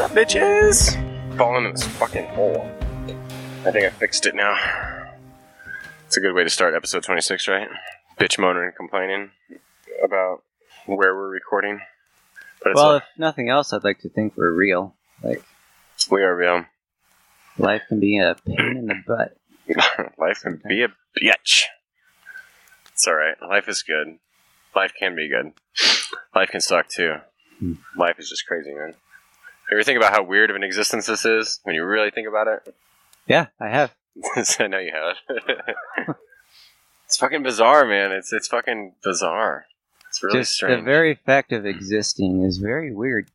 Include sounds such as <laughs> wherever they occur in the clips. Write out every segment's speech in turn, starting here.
up, bitches? Falling in this fucking hole. I think I fixed it now. It's a good way to start episode 26, right? Bitch moaning and complaining about where we're recording. But Well, if nothing else, I'd like to think we're real. Like, we are real. life can be a pain in the butt. <laughs> Life can be a bitch. It's alright. Life is good. Life can be good. Life can suck too. Hmm. Life is just crazy, man. You ever think about how weird of an existence this is when you really think about it? Yeah, I have. <laughs> I know you have. <laughs> it's fucking bizarre, man. It's it's fucking bizarre. It's really Just strange. the very fact of existing is very weird.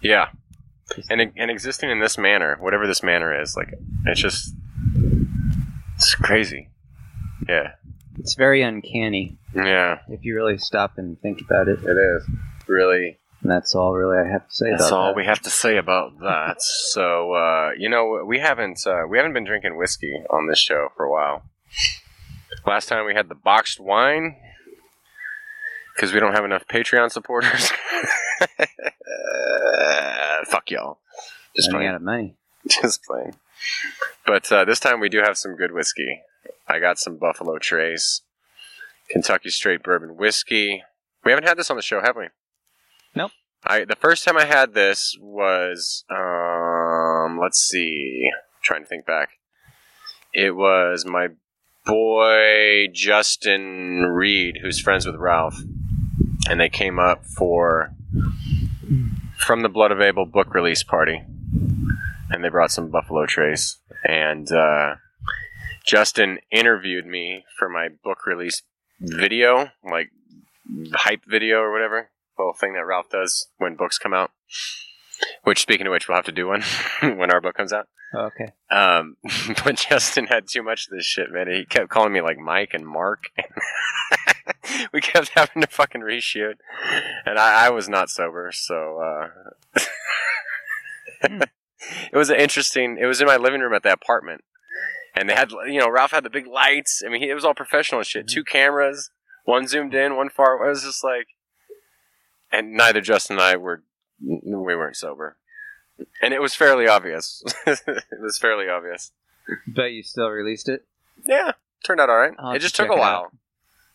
yeah, and and existing in this manner, whatever this manner is, like it's just it's crazy. Yeah, it's very uncanny yeah, if you really stop and think about it. it is really. And that's all really I have to say That's all that. we have to say about that. <laughs> So uh, you know, we haven't uh, we haven't been drinking whiskey on this show for a while. Last time we had the boxed wine because we don't have enough Patreon supporters. <laughs> fuck y'all. Just Running playing. out of money. Just playing. But uh, this time we do have some good whiskey. I got some Buffalo Trace, Kentucky Straight Bourbon Whiskey. We haven't had this on the show, have we? Nope. I the first time I had this was um let's see, trying to think back. It was my boy Justin Reed, who's friends with Ralph, and they came up for from the Blood of Abel book release party, and they brought some Buffalo Trace, and uh, Justin interviewed me for my book release video, like hype video or whatever, little thing that Ralph does when books come out. Which, speaking of which, we'll have to do one <laughs> when our book comes out. Oh, okay. Um, <laughs> but Justin had too much of this shit, man. He kept calling me like Mike and Mark. <laughs> we kept having to fucking reshoot, and I, I was not sober, so uh, it was an interesting. It was in my living room at the apartment, and they had you know Ralph had the big lights. I mean, he, it was all professional and shit. Two cameras, one zoomed in, one far. It was just like, and neither Justin and I were we weren't sober and it was fairly obvious. <laughs> it was fairly obvious. But you still released it? Yeah, turned out all right. It just to took a while.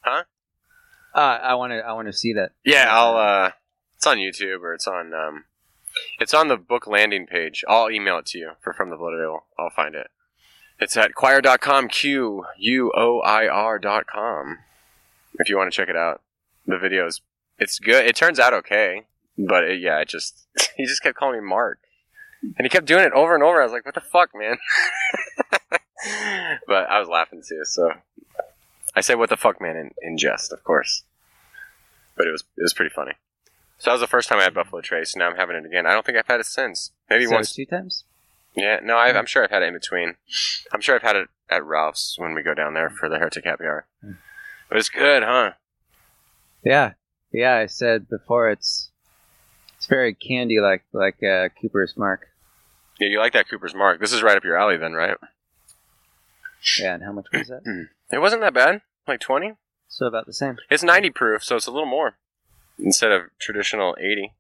Uh, I want to. I want to see that. Yeah, I'll. uh It's on YouTube or it's on. um It's on the book landing page. I'll email it to you for from the blood ale. I'll find it. It's at Quoir.com. Q U O I R dot com. If you want to check it out, the videos. It's good. It turns out okay, but it, yeah, it just <laughs> he just kept calling me Mark, and he kept doing it over and over. I was like, "What the fuck, man?" <laughs> but I was laughing too. So I say "What the fuck, man" in, in jest, of course. But it was it was pretty funny. So that was the first time I had Buffalo Trace. Now I'm having it again. I don't think I've had it since. Maybe so once. two times. Yeah, no, I, I'm sure I've had it in between. I'm sure I've had it at Ralph's when we go down there for the Heretic Happy Hour. Hmm. But it's good, huh? Yeah, yeah. I said before it's it's very candy like like uh, Cooper's Mark. Yeah, you like that Cooper's Mark. This is right up your alley, then, right? Yeah, and how much was that? It wasn't that bad. Like 20. So about the same. It's 90 proof, so it's a little more instead of traditional 80.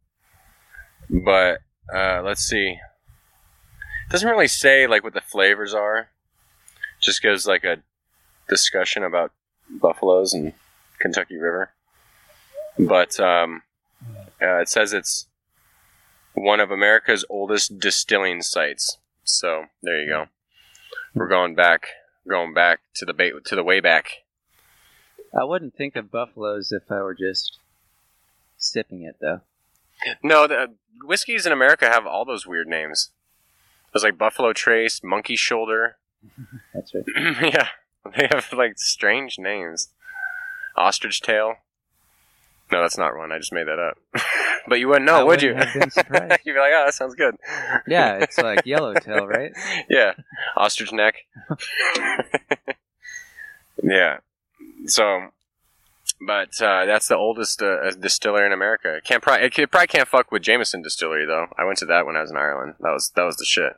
But uh, let's see. It doesn't really say like what the flavors are. Just gives like a discussion about buffaloes and Kentucky River. But um, uh, it says it's one of America's oldest distilling sites. So there you go. We're going back, going back to the ba- to the way back. I wouldn't think of buffaloes if I were just sipping it though. No, the whiskeys in America have all those weird names. There's like Buffalo Trace, Monkey Shoulder. <laughs> That's right. <clears throat> yeah, they have like strange names. Ostrich Tail. No, that's not one. I just made that up. <laughs> but you wouldn't know, I would you? have been surprised. <laughs> You'd be like, oh, that sounds good. Yeah, <laughs> it's like yellowtail, right? yeah, ostrich neck. yeah. So, but uh, that's the oldest uh, distillery in America. Can't probably it, probably can't fuck with Jameson Distillery though. I went to that when I was in Ireland. That was that was the shit.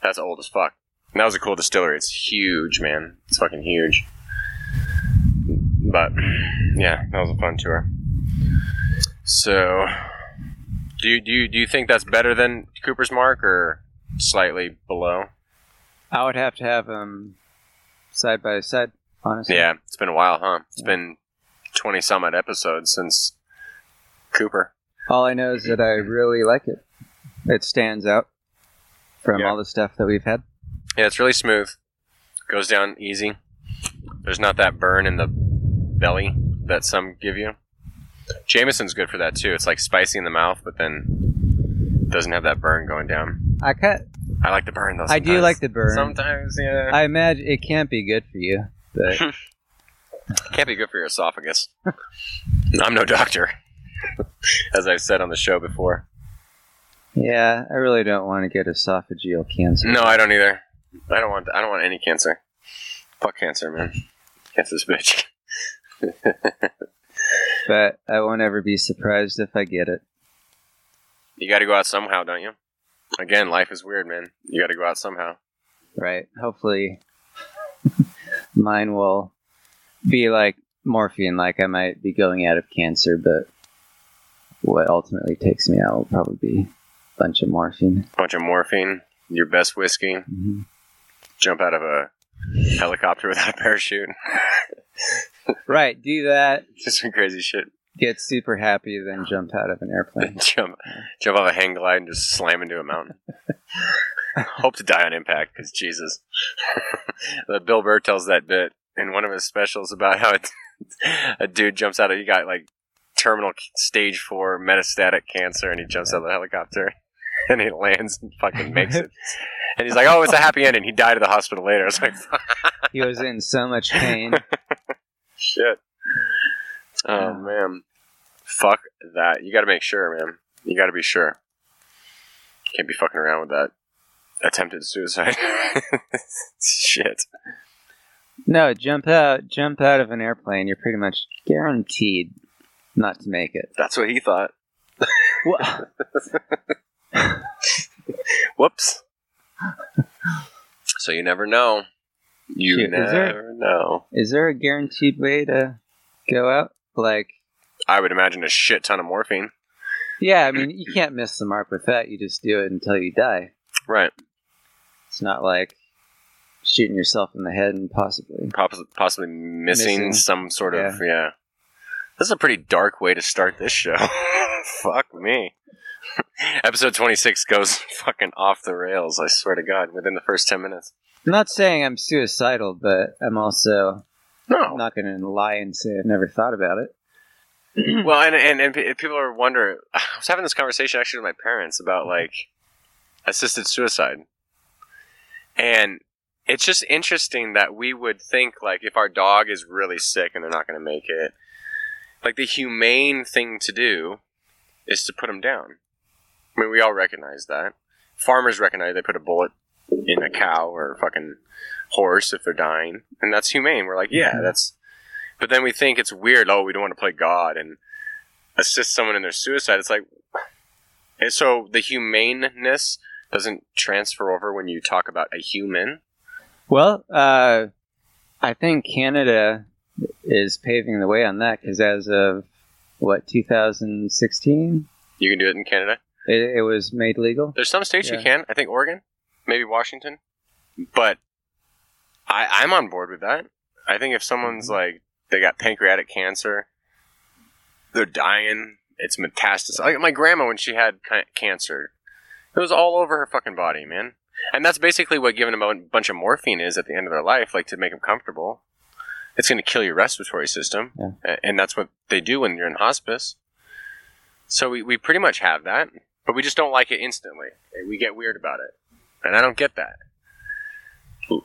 That's old as fuck. And that was a cool distillery. It's huge, man. It's fucking huge. But yeah, that was a fun tour. So, Do you do you do you think that's better than Cooper's Mark or slightly below? I would have to have them side by side, honestly. Yeah, it's been a while, huh? It's been twenty some odd episodes since Cooper. All I know is that I really like it. It stands out from Yeah. all the stuff that we've had. Yeah, it's really smooth. Goes down easy. There's not that burn in the belly that some give you. Jameson's good for that too. It's like spicy in the mouth, but then doesn't have that burn going down. I cut. I like the burn though. I do like the burn. Sometimes, yeah. I imagine it can't be good for you, but <laughs> Can't be good for your esophagus. I'm no doctor, <laughs> as I've said on the show before. yeah, I really don't want to get esophageal cancer. No, I don't either. I don't want. I don't want any cancer. Fuck cancer, man. Cancer's bitch. <laughs> But I won't ever be surprised if I get it. You got to go out somehow, don't you? Again, life is weird, man. You got to go out somehow. Right. Hopefully, <laughs> mine will be like morphine, like I might be going out of cancer, but what ultimately takes me out will probably be a bunch of morphine. A bunch of morphine, your best whiskey, hmm jump out of a helicopter <laughs> without a parachute. Right. Do that, <laughs> Just some crazy shit. get super happy, then jump out of an airplane. <laughs> jump, jump off a hang glide and just slam into a mountain. <laughs> Hope to die on impact, because Jesus. Bill Burr tells that bit in one of his specials about how a dude jumps out of, he got like terminal stage four metastatic cancer, and he jumps out of the helicopter, and he lands and fucking makes it. And he's like, "Oh, it's a happy ending." He died at the hospital later. I was like, He was in so much pain. "Shit." Oh man, fuck that. You got to make sure, man. You got to be sure. Can't be fucking around with that attempted suicide. <laughs> Shit. No, jump out, jump out of an airplane. You're pretty much guaranteed not to make it. That's what he thought. Well, <laughs> Whoops. so you never know. You Shit, is never there- know. is there a guaranteed way to go out? Like, I would imagine a shit ton of morphine. yeah, I mean, you can't miss the mark with that. You just do it until you die. Right. It's not like shooting yourself in the head and possibly. Poss- possibly missing, Missing. some sort of yeah. This is a pretty dark way to start this show. <laughs> Fuck me. <laughs> Episode 26 goes <laughs> fucking off the rails, I swear to God, within the first 10 minutes. I'm not saying I'm suicidal, but I'm also No. not going to lie and say I've never thought about it. <clears throat> Well, and, and, and people are wondering. <sighs> I was having this conversation actually with my parents about like assisted suicide. And it's just interesting that we would think like if our dog is really sick and they're not going to make it, like the humane thing to do is to put them down. I mean, we all recognize that. Farmers recognize they put a bullet in a cow or a fucking horse if they're dying, and that's humane. We're like, yeah, that's. But then we think it's weird. Oh, we don't want to play God and assist someone in their suicide. It's like, and so the humaneness doesn't transfer over when you talk about a human. Well, uh, I think Canada is paving the way on that because as of what 2016, You can do it in Canada. it, it was made legal. There's some states you can. I think Oregon, maybe Washington, but I, I'm on board with that. I think if someone's mm-hmm. like they got pancreatic cancer, they're dying, it's metastasis. Like my grandma when she had cancer, it was all over her fucking body, man. And that's basically what giving them a bunch of morphine is at the end of their life, like to make them comfortable. It's going to kill your respiratory system, Yeah. and that's what they do when you're in hospice. So we, we pretty much have that, but we just don't like it instantly. We get weird about it, and I don't get that.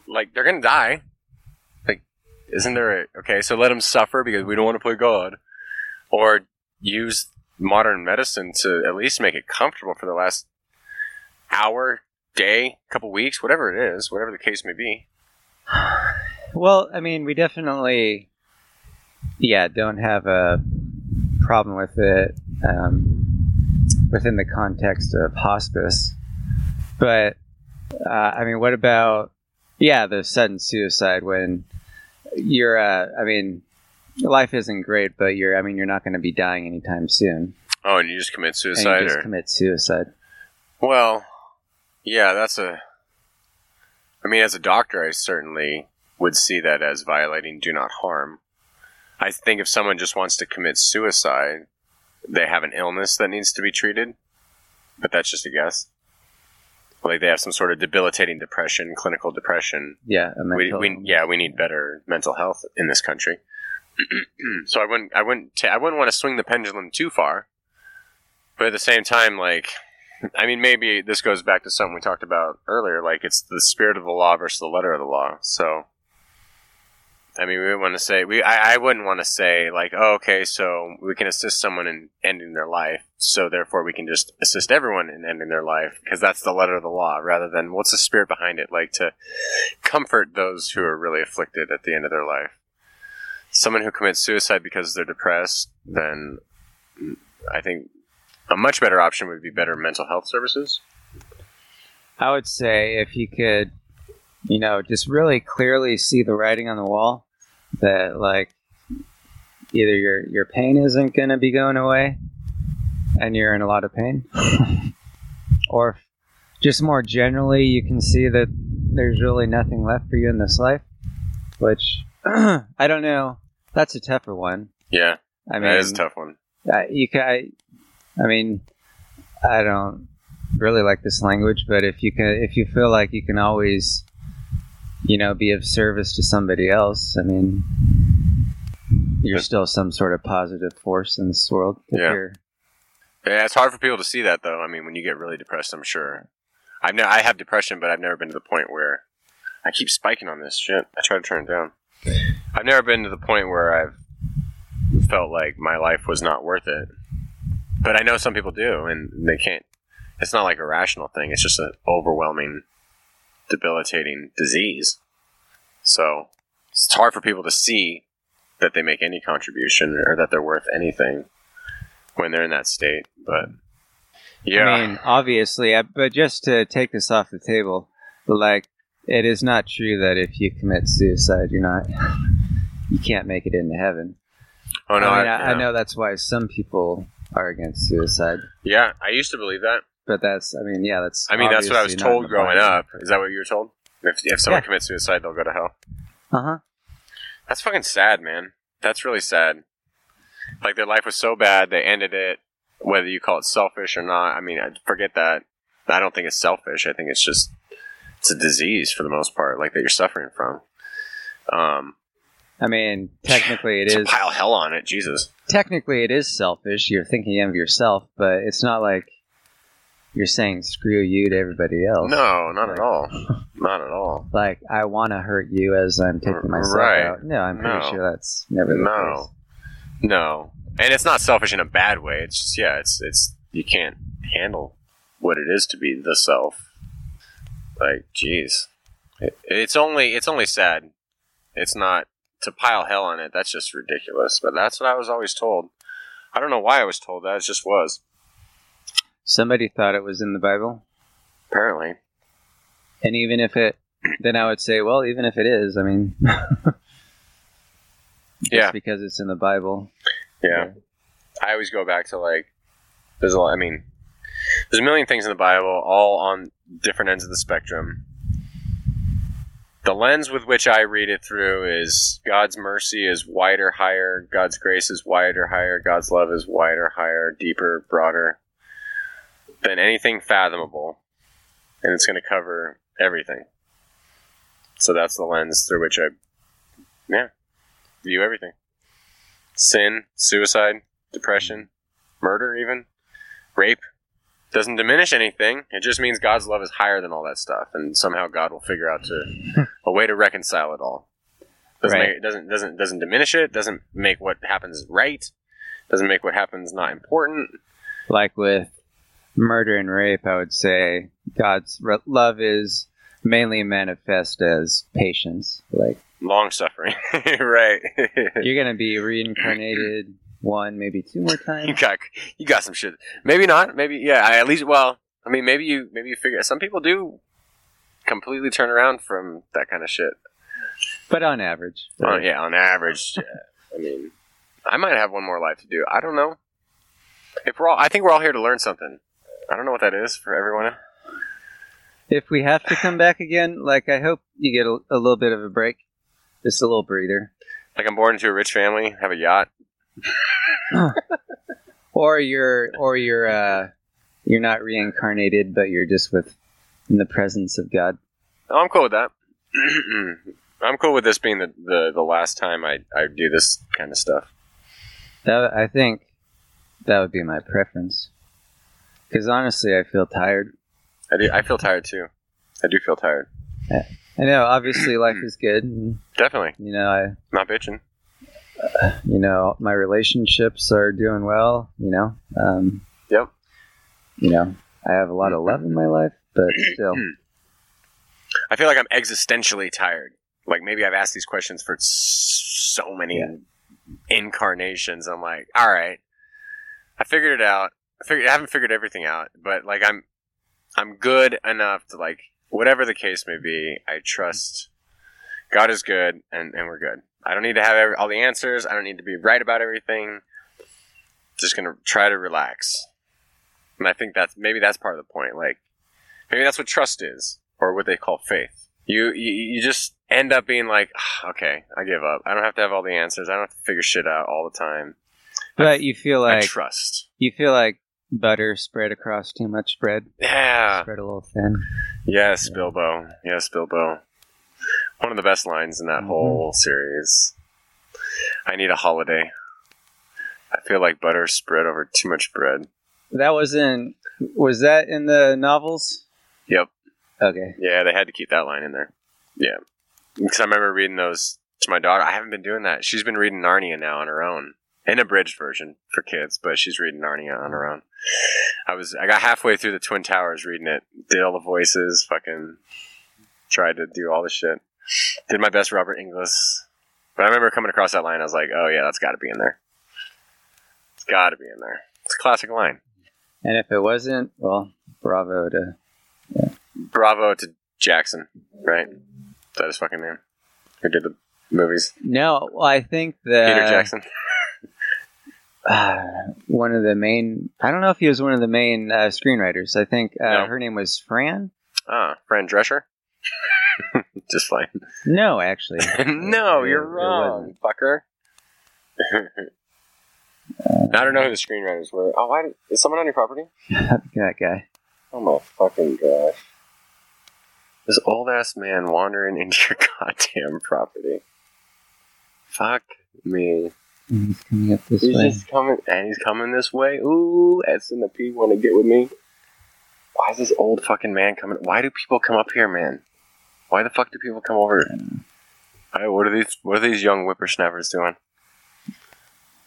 Like they're gonna die. Like, isn't there a okay? So let them suffer because we don't want to play God, or use modern medicine to at least make it comfortable for the last hour, day, couple weeks, whatever it is, whatever the case may be. Well, I mean, we definitely, yeah, don't have a problem with it um, within the context of hospice. But, uh, I mean, what about, yeah, the sudden suicide when you're, uh, I mean, life isn't great, but you're, I mean, you're not going to be dying anytime soon. Oh, and you just commit and suicide, you just or commit suicide. well, yeah, that's a. I mean, as a doctor, I certainly would see that as violating do not harm. I think if someone just wants to commit suicide, they have an illness that needs to be treated, but that's just a guess. Like they have some sort of debilitating depression, clinical depression, Yeah, we, we yeah we need better mental health in this country. <clears throat> So i wouldn't i wouldn't ta- i wouldn't want to swing the pendulum too far but at the same time like i mean maybe this goes back to something we talked about earlier like it's the spirit of the law versus the letter of the law. So I mean, we wouldn't want to say we. I, I wouldn't want to say like, oh, okay, so we can assist someone in ending their life, so therefore we can just assist everyone in ending their life because that's the letter of the law, rather than what's the spirit behind it, like to comfort those who are really afflicted at the end of their life. Someone who commits suicide because they're depressed, then I think a much better option would be better mental health services. I would say if you could, you know, just really clearly see the writing on the wall that like either your your pain isn't going to be going away and you're in a lot of pain <laughs> or just more generally you can see that there's really nothing left for you in this life which <clears throat> I don't know that's a tougher one Yeah, I mean that is a tough one. I, you can, I, I mean, I don't really like this language, but if you can, if you feel like you can always, you know, be of service to somebody else, I mean, you're still some sort of positive force in this world. Yeah. you're, Yeah, it's hard for people to see that though. I mean, when you get really depressed, I'm sure. I've ne- I have depression, but I've never been to the point where I keep spiking on this shit. I try to turn it down. I've never been to the point where I've felt like my life was not worth it. But I know some people do, and they can't. It's not like a rational thing. It's just an overwhelming, debilitating disease. So it's hard for people to see that they make any contribution or that they're worth anything when they're in that state. But yeah, I mean, obviously, I, but just to take this off the table, like, it is not true that if you commit suicide, you're not, you can't make it into heaven. oh no, I, mean, I, I, I know that's why some people are against suicide. Yeah, I used to believe that. But that's, I mean, yeah, that's. I mean, that's what I was obviously not in told growing up. Is that what you were told? If, if someone Yeah. commits suicide, they'll go to hell. Uh huh. That's fucking sad, man. That's really sad. Like their life was so bad, they ended it. Whether you call it selfish or not, I mean, I forget that. I don't think it's selfish. I think it's just it's a disease for the most part, like that you're suffering from. Um, I mean, technically, it is pile hell on it, Jesus. Technically, it is selfish. You're thinking of yourself, but it's not like you're saying "screw you" to everybody else. No, not at all. Not at all. <laughs> Like I want to hurt you as I'm taking myself Right. out. No, I'm pretty No. sure that's never the No. case. No, and it's not selfish in a bad way. It's just yeah, it's it's you can't handle what it is to be the self. Like, jeez, it, it's only it's only sad. It's not to pile hell on it. That's just ridiculous. But that's what I was always told. I don't know why I was told that. It just was. Somebody thought it was in the Bible, Apparently, and even if it, then I would say, well, even if it is, I mean, <laughs> just Yeah. because it's in the Bible. yeah. I always go back to like there's a lot. I mean, there's a million things in the Bible, all on different ends of the spectrum. The lens with which I read it through is God's mercy is wider, higher. God's grace is wider, higher. God's love is wider, higher, deeper, broader than anything fathomable, and it's going to cover everything. So that's the lens through which I, yeah, view everything sin, suicide, depression, murder, even rape. Doesn't diminish anything. It just means God's love is higher than all that stuff, and somehow God will figure out to <laughs> a way to reconcile it all. Doesn't Right. make it doesn't doesn't doesn't diminish it. Doesn't make what happens right. Doesn't make what happens not important. like with murder and rape, I would say God's re- love is mainly manifest as patience. Like Long suffering, <laughs> right? <laughs> you're gonna be reincarnated one, maybe two more times. you got you got some shit. Maybe not. Maybe yeah. I, at least well. I mean, maybe you maybe you figure. Some people do completely turn around from that kind of shit. But on average, On, yeah, on average. Yeah. I mean, I might have one more life to do. I don't know. If we're all, I think we're all here to learn something. I don't know what that is for everyone. If we have to come back again, like I hope you get a, a little bit of a break, just a little breather, Like I'm born into a rich family, have a yacht. <laughs> or you're or you're uh, you're not reincarnated, but you're just with in the presence of God. Oh, I'm cool with that. <clears throat> I'm cool with this being the, the, the last time I, I do this kind of stuff. That I think that would be my preference. Because honestly, I feel tired. I do. I feel tired too. I do feel tired. I know, obviously, life is good. Definitely you know, I not bitching. you know my relationships are doing well. You know, um, Yep. you know, I have a lot of love in my life, but <clears throat> still, I feel like I'm existentially tired. Like maybe I've asked these questions for so many Yeah. incarnations. I'm like, all right, I figured it out. I figured I haven't figured everything out, but like I'm I'm good enough to like whatever the case may be. I trust God is good, and and we're good. I don't need to have every, all the answers. I don't need to be right about everything. Just gonna try to relax, and I think that's maybe that's part of the point. Like maybe that's what trust is, or what they call faith. You you, you just end up being like, "Ah, okay, I give up. I don't have to have all the answers. I don't have to figure shit out all the time. but you feel I like trust. you feel like butter spread across too much bread, Yeah. spread a little thin. Yes, Yeah. Bilbo. Yes, Bilbo. One of the best lines in that Mhm. whole series. I need a holiday. I feel like butter spread over too much bread. That was in. Was that in the novels? Yep. Okay. Yeah, they had to keep that line in there. Yeah. Because I remember reading those to my daughter. I haven't been doing that. She's been reading Narnia now on her own. An abridged version for kids, but she's reading Narnia on her own. I was I got halfway through the Twin Towers reading it, did all the voices, fucking tried to do all the shit. Did my best Robert Inglis. But I remember coming across that line, I was like, oh yeah, that's gotta be in there. It's gotta be in there. It's a classic line. And if it wasn't, well, bravo to. Bravo to Jackson, right? Is that his fucking name? Who did the movies? No, well, I think that Peter Jackson. Uh, <sighs> one of the main. I don't know if he was one of the main uh, screenwriters. I think uh, No. her name was Fran. Ah, Fran Drescher. <laughs> Just fine. No, actually, <laughs> no, you're it wrong, fucker. <laughs> I don't know who the screenwriters were. Oh, why did, is someone on your property? that guy. Oh my fucking gosh! This old ass man wandering into your goddamn property. Fuck me. And He's coming up this He's way. just coming, and he's coming this way. Ooh, S and the P want to get with me. Why is this old fucking man coming? Why do people come up here, man? Why the fuck do people come over? Hey, what are these? What are these young whippersnappers doing?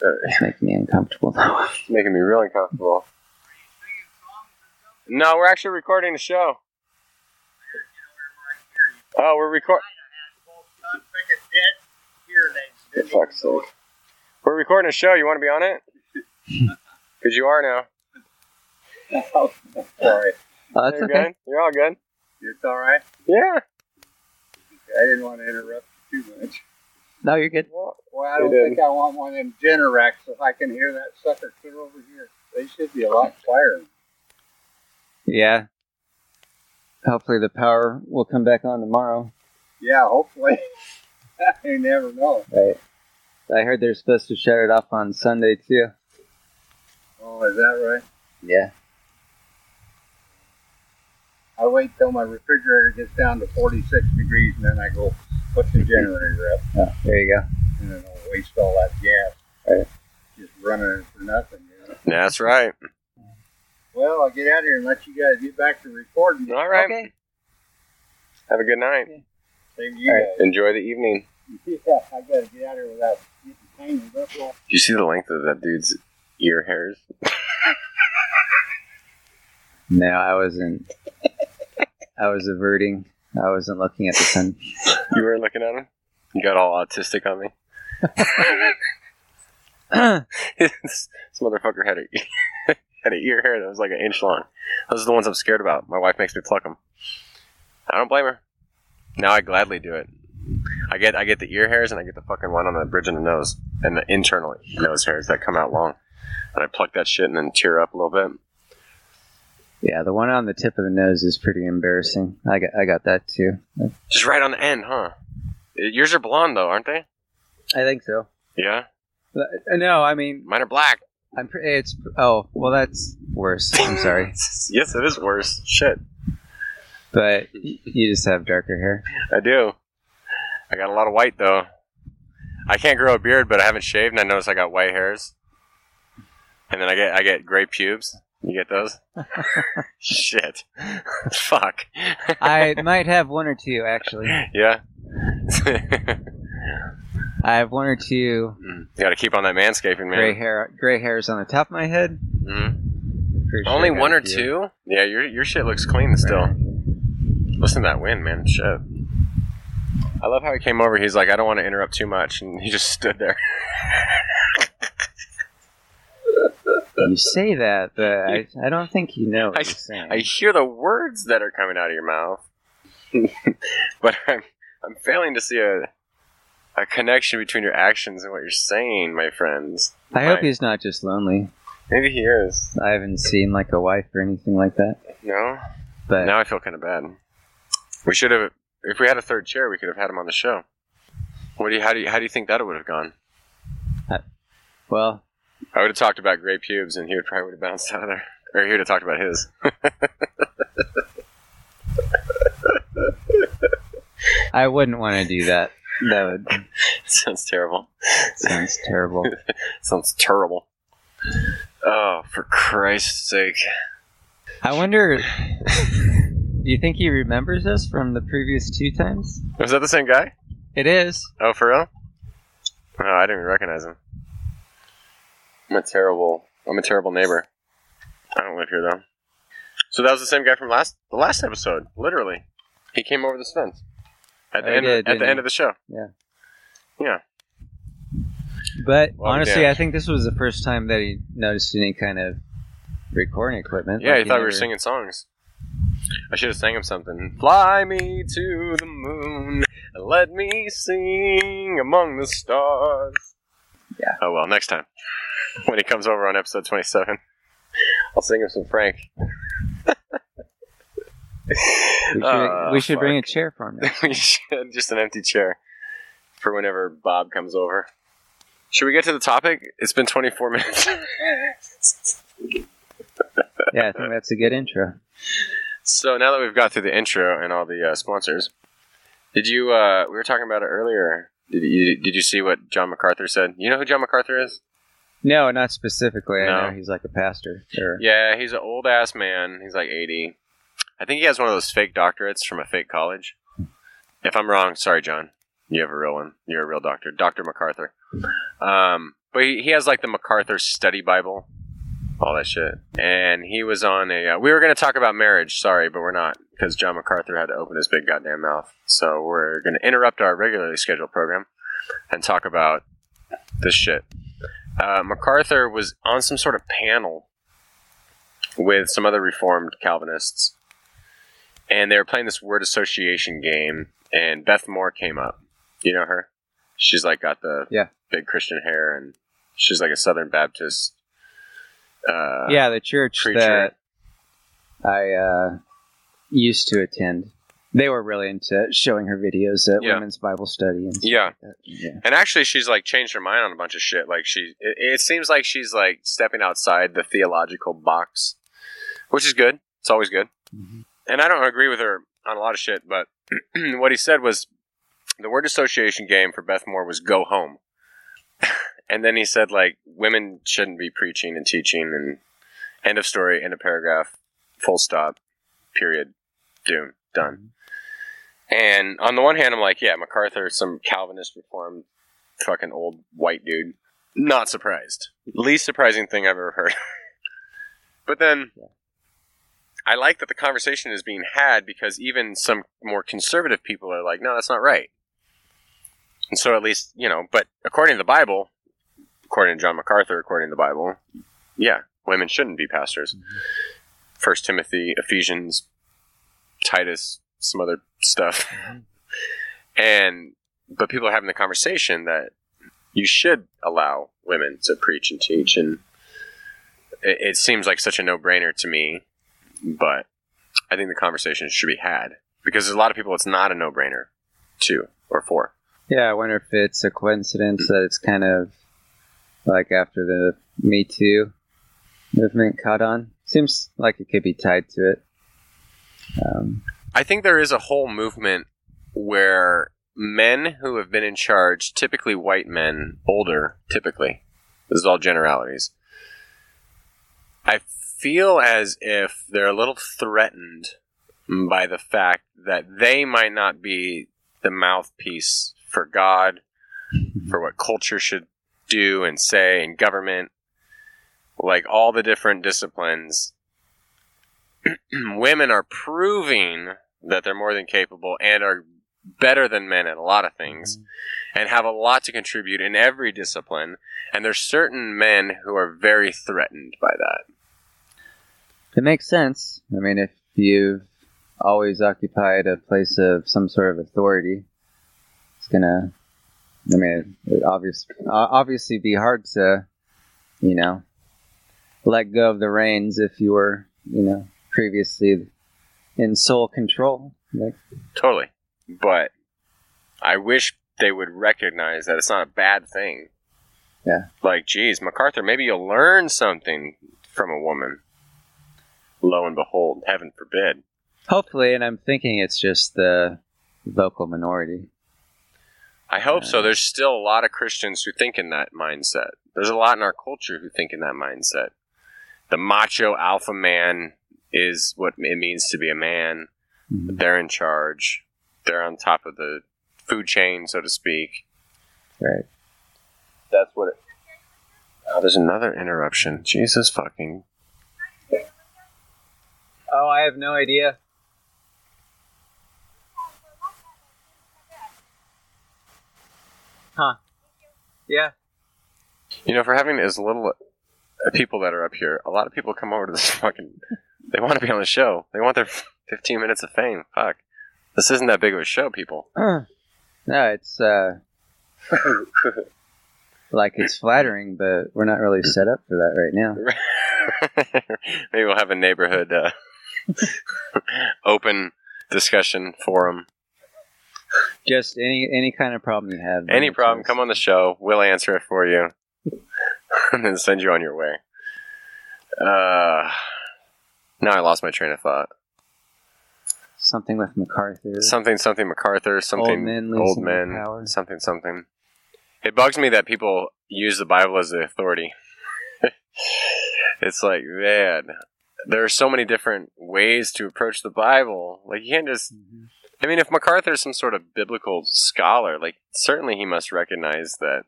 Uh, It's making me uncomfortable now. <laughs> it's making me real uncomfortable. No, we're actually recording the show. Oh, we're recording. For fuck's sake. We're recording a show. You want to be on it? <laughs> Because you are now. Sorry. Oh, that's You're okay. good. You're all good. It's all right. Yeah. I didn't want to interrupt you too much. No, you're good. Well, Well, I don't did. think I want one of them Generacs if I can hear that sucker clear over here. They should be a lot quieter. Yeah. Hopefully the power will come back on tomorrow. Yeah, hopefully. <laughs> you never know. Right. I heard they're supposed to shut it off on Sunday too. Oh, is that right? Yeah. I wait till my refrigerator gets down to 46 degrees and then I go put the generator up Oh, there you go. and then I'll waste all that gas. Right. Just running it for nothing. You know? that's right. Well, I'll get out of here and let you guys get back to recording. All right. Okay. Have a good night. Same to you All right. guys. Enjoy the evening. <laughs> Yeah, I gotta get out of here without getting tangled up. Do you see the length of that dude's ear hairs? <laughs> No, I wasn't. I was averting. I wasn't looking at the sun. You were looking at him. You got all autistic on me. <laughs> this motherfucker had a had an ear hair that was like an inch long. Those are the ones I'm scared about. My wife makes me pluck them. I don't blame her. Now I gladly do it. I get I get the ear hairs and I get the fucking one on the bridge of the nose and the internal nose hairs that come out long. and I pluck that shit and then tear up a little bit. Yeah, the one on the tip of the nose is pretty embarrassing. I got I got that too. Just right on the end, huh? Yours are blonde though, aren't they? I think so. Yeah, Uh, No, I mean mine are black. I'm pre- it's oh well that's worse. I'm sorry, <laughs> yes, it is worse. Shit, but you just have darker hair. I do. I got a lot of white though. I can't grow a beard, but I haven't shaved, and I notice I got white hairs. And then I get I get gray pubes. You get those? <laughs> Shit. <laughs> Fuck. I might have one or two actually. yeah. <laughs> I have one or two you got to keep on that manscaping, man. gray hair gray hairs on the top of my head. Mhm. Sure Only one or two? Yeah, your your shit looks clean still. Listen to that wind, man. Shit. I love how he came over. He's like, I don't want to interrupt too much, and he just stood there. You say that, but <laughs> I, I don't think you know I-. I hear the words that are coming out of your mouth, <laughs> but I'm I'm failing to see a a connection between your actions and what you're saying, my friends. I hope he's not just lonely. Maybe he is. I haven't seen like a wife or anything like that. No. But Now I feel kind of bad. We should have. If we had a third chair, we could have had him on the show. What do you? How do you? How do you think that would have gone? Uh, well, I would have talked about gray pubes, and he would probably would have bounced out of there, or he would have talked about his. <laughs> I wouldn't want to do that. That would <laughs> Sounds terrible. sounds terrible. <laughs> Sounds terrible. Oh, for Christ's sake! I wonder. Do you think he remembers us from the previous two times? Was that the same guy? It is. Oh, for real? Oh, I didn't even recognize him. I'm a terrible. I'm a terrible neighbor. I don't live here though. So that was the same guy from last the last episode. Literally, he came over this fence at the Oh, he end did, at the didn't end of the show. Yeah. Yeah. But Well, honestly, yeah. I think this was the first time that he noticed any kind of recording equipment. Yeah, Like, he thought we were singing songs. I should have sang him something. Fly me to the moon and let me sing among the stars. Yeah. Oh well, next time when he comes over on episode twenty-seven, I'll sing him some Frank. We should, Oh, we should bring a chair for him. <laughs> we should just an empty chair for whenever Bob comes over. Should we get to the topic? It's been twenty-four minutes. yeah, I think that's a good intro. So now that we've got through the intro and all the uh, sponsors, did you? Uh, we were talking about it earlier. Did you? Did you see what John MacArthur said? You know who John MacArthur is? No, not specifically. I No. know he's like a pastor. Or, Yeah, he's an old ass man. He's like eighty. I think he has one of those fake doctorates from a fake college. If I'm wrong, sorry, John. You have a real one. You're a real doctor, Doctor MacArthur. Um, but he, he has like the MacArthur Study Bible, all that shit. And he was on a. Uh, we were going to talk about marriage, sorry, but we're not because John MacArthur had to open his big goddamn mouth. So we're going to interrupt our regularly scheduled program and talk about this shit. Uh, MacArthur was on some sort of panel with some other Reformed Calvinists, and they were playing this word association game. And Beth Moore came up. You know her? She's like got the Yeah. big Christian hair, and she's like a Southern Baptist. Uh, yeah, the church preacher. that I uh, used to attend. They were really into showing her videos at Yeah. women's Bible study and stuff Yeah. like. Yeah. And actually, she's like changed her mind on a bunch of shit. Like she, it, it seems like she's like stepping outside the theological box, which is good. It's always good. Mhm. And I don't agree with her on a lot of shit, but <clears throat> what he said was the word association game for Beth Moore was go home. And then he said like women shouldn't be preaching and teaching and end of story, end of paragraph, full stop, period, doom, done. And on the one hand, I'm like, yeah, MacArthur, some Calvinist reformed fucking old white dude. Not surprised. Least surprising thing I've ever heard. <laughs> but then I like that the conversation is being had because even some more conservative people are like, no, that's not right. And so at least, you know, but according to the Bible, according to John MacArthur, according to the Bible, yeah, women shouldn't be pastors. Mm-hmm. First Timothy, Ephesians, Titus, some other stuff. Mm-hmm. And but people are having the conversation that you should allow women to preach and teach and it, it seems like such a no-brainer to me, but I think the conversation should be had because there's a lot of people it's not a no-brainer to or four. Yeah, I wonder if it's a coincidence that it's kind of like after the Me Too movement caught on. Seems like it could be tied to it. Um, I think there is a whole movement where men who have been in charge, typically white men, older, typically, this is all generalities. I feel as if they're a little threatened by the fact that they might not be the mouthpiece for God, for what culture should do and say in government, like all the different disciplines. <clears throat> women are proving that they're more than capable and are better than men at a lot of things mm-hmm. and have a lot to contribute in every discipline. And there's certain men who are very threatened by that. it makes sense. I mean, if you've always occupied a place of some sort of authority, it's gonna. I mean, it obvious, obviously be hard to, you know, let go of the reins if you were, you know, previously in sole control. Like, Totally. But I wish they would recognize that it's not a bad thing. Yeah. Like, geez, MacArthur, maybe you'll learn something from a woman. Lo and behold, heaven forbid. hopefully, and I'm thinking it's just the vocal minority. I hope so. There's still a lot of Christians who think in that mindset. There's a lot in our culture who think in that mindset. The macho alpha man is what it means to be a man. Mhm. They're in charge. They're on top of the food chain, so to speak. Right. That's what it. Oh, there's another interruption. Jesus fucking. Oh, I have no idea. Huh. Yeah. You know, for having as little uh, people that are up here, a lot of people come over to this <laughs> fucking. They want to be on the show. They want their <laughs> 15 minutes of fame. Fuck. This isn't that big of a show, people. no, it's uh <laughs> like it's flattering, but we're not really set up for that right now. Maybe we'll have a neighborhood uh, open discussion forum. Just any any kind of problem you have. Any problem, come on the show. We'll answer it for you. <laughs> and then send you on your way. Uh, now I lost my train of thought. Something with MacArthur. Something, something MacArthur, something old men old men, something, something. It bugs me that people use the Bible as the authority. <laughs> it's like, man, there are so many different ways to approach the Bible. Like, you can't just. Mhm. I mean, if MacArthur is some sort of biblical scholar, like, certainly he must recognize that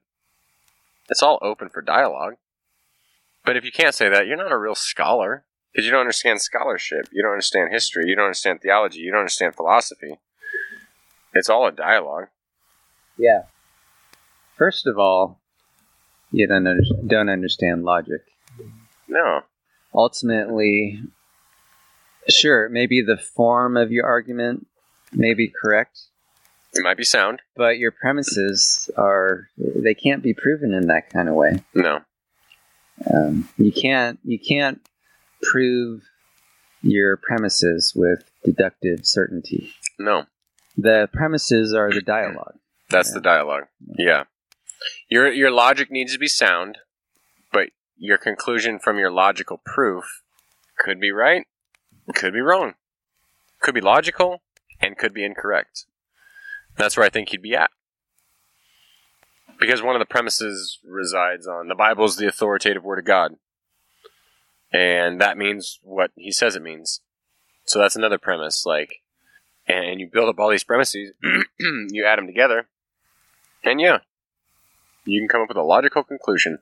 it's all open for dialogue. But if you can't say that, you're not a real scholar. Because you don't understand scholarship. You don't understand history. You don't understand theology. You don't understand philosophy. It's all a dialogue. Yeah. First of all, you don't under- don't understand logic. No. ultimately, sure, maybe the form of your argument may be correct, It might be sound. but your premises are they can't be proven in that kind of way. No. Um, you can't you can't prove your premises with deductive certainty. No. The premises are the dialogue. That's Yeah. the dialogue. Yeah. Your your logic needs to be sound, but your conclusion from your logical proof could be right, could be wrong. Could be logical and could be incorrect. That's where I think he'd be at. Because one of the premises resides on the Bible is the authoritative word of God. And that means what he says it means. So that's another premise. Like, and you build up all these premises, <clears throat> you add them together, and yeah, you can come up with a logical conclusion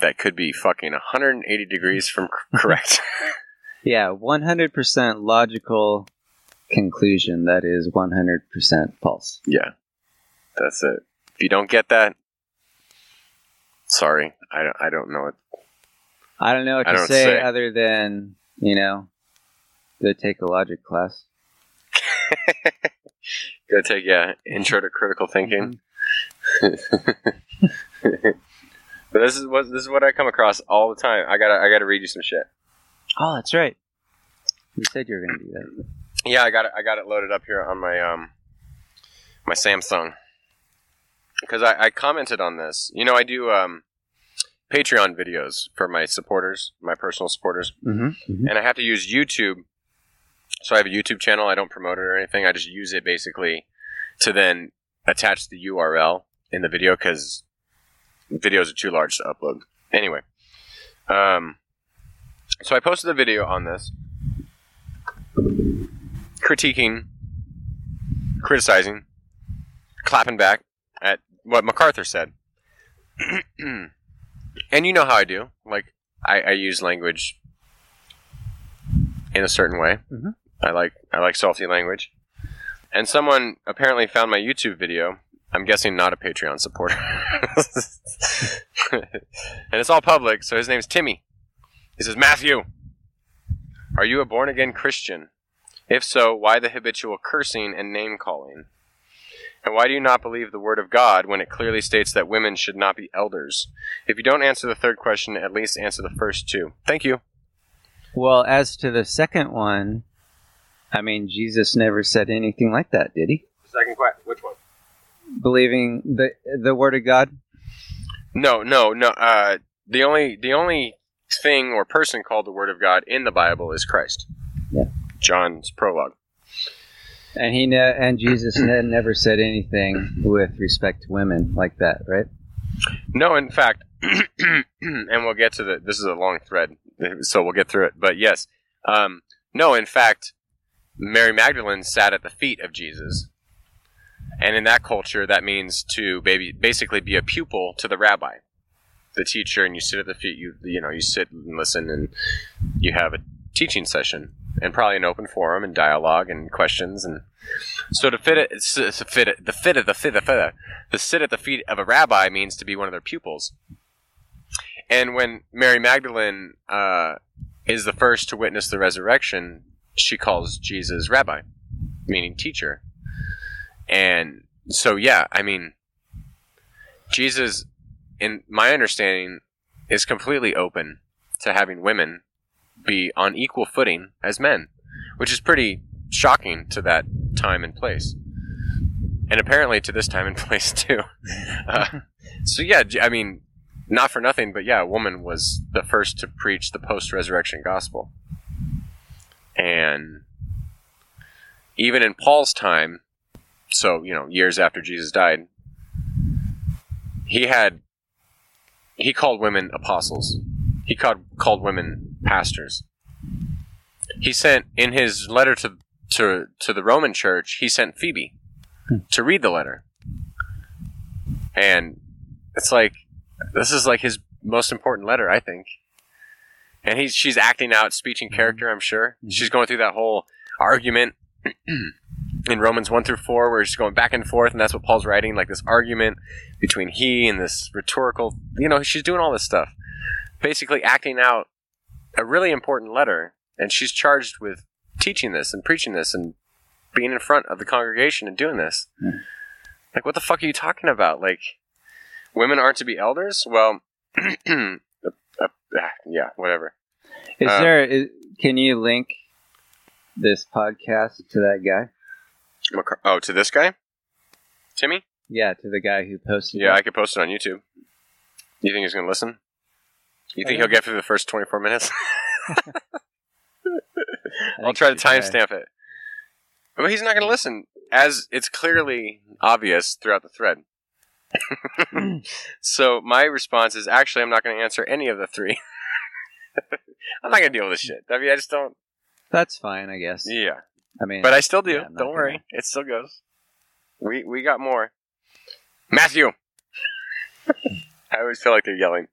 that could be fucking 180 degrees from <laughs> correct. <laughs> Yeah, one hundred percent logical conclusion that is one hundred percent false. yeah, that's it. If you don't get that, sorry, I don't, I don't know it. I don't know what I to say, say. other than you know, go take a logic class. <laughs> Go take yeah, intro to critical thinking. Mm-hmm. <laughs> But this is what this is what I come across all the time. I gotta I gotta read you some shit. Oh, that's right. You said you were going to do that. Yeah, I got it. I got it loaded up here on my um my Samsung because I, I commented on this. You know, I do um Patreon videos for my supporters, my personal supporters, Mm-hmm. and I have to use YouTube. So I have a YouTube channel. I don't promote it or anything. I just use it basically to then attach the URL in the video because videos are too large to upload. Anyway, um, so I posted a video on this, critiquing, criticizing, clapping back at what MacArthur said. <clears throat> and you know how I do. Like I, I use language in a certain way. Mhm. I like I like salty language. And someone apparently found my YouTube video. I'm guessing not a Patreon supporter. <laughs> and it's all public, so his name's Timmy. He says, Matthew, are you a born again Christian? If so, why the habitual cursing and name calling? And why do you not believe the word of God when it clearly states that women should not be elders? If you don't answer the third question, at least answer the first two. Thank you. Well, as to the second one, I mean, Jesus never said anything like that, did he? Second question, which one? Believing the the word of God. No, no, no. Uh, the only the only thing or person called the Word of God in the Bible is Christ. John's prologue. And he ne- and Jesus ne- never said anything with respect to women like that, right? No, in fact, <clears throat> and we'll get to the. This is a long thread, so we'll get through it. But yes, um, no, in fact, Mary Magdalene sat at the feet of Jesus, and in that culture, that means to baby basically be a pupil to the rabbi, the teacher, and you sit at the feet. You you know you sit and listen, and you have a teaching session, and probably an open forum and dialogue and questions, and so to fit it, s- fit it, the fit of the fit of the to sit at the feet of a rabbi means to be one of their pupils. And when Mary Magdalene uh, is the first to witness the resurrection, she calls Jesus rabbi, meaning teacher. And so, yeah, I mean, Jesus, in my understanding, is completely open to having women be on equal footing as men, which is pretty shocking to that time and place. And apparently to this time and <laughs> place, too. Uh, so, yeah, I mean, not for nothing, but yeah, a woman was the first to preach the post resurrection gospel. And even in Paul's time, so, you know, years after Jesus died, he had, he called women apostles. He called, called women pastors. He sent, in his letter to, to, to the Roman church, he sent Phoebe to read the letter. And it's like, this is like his most important letter, I think. And he's she's acting out speech and character, I'm sure. Mhm. She's going through that whole argument <clears throat> in Romans 1 through 4 where she's going back and forth and that's what Paul's writing like this argument between he and this rhetorical, you know, she's doing all this stuff. Basically acting out a really important letter and she's charged with teaching this and preaching this and being in front of the congregation and doing this. Mhm. Like what the fuck are you talking about? Like women aren't to be elders? Well, <clears throat> uh, uh, yeah, whatever. Is Uh, there? Is, can you link this podcast to that guy? Oh, to this guy, Timmy. Yeah, to the guy who posted. Yeah, it? I could post it on YouTube. You think he's gonna listen? You think he'll get through the first twenty four minutes? <laughs> I I'll try to you should try. timestamp it. But he's not gonna listen, as it's clearly obvious throughout the thread. Mm. <laughs> so my response is actually I'm not gonna answer any of the three. <laughs> I'm not gonna deal with this shit. I mean, I just don't. That's fine, I guess. Yeah. I mean, But I still do. Yeah, Don't worry, gonna- it still goes. We we got more. Matthew. I always feel like they're yelling.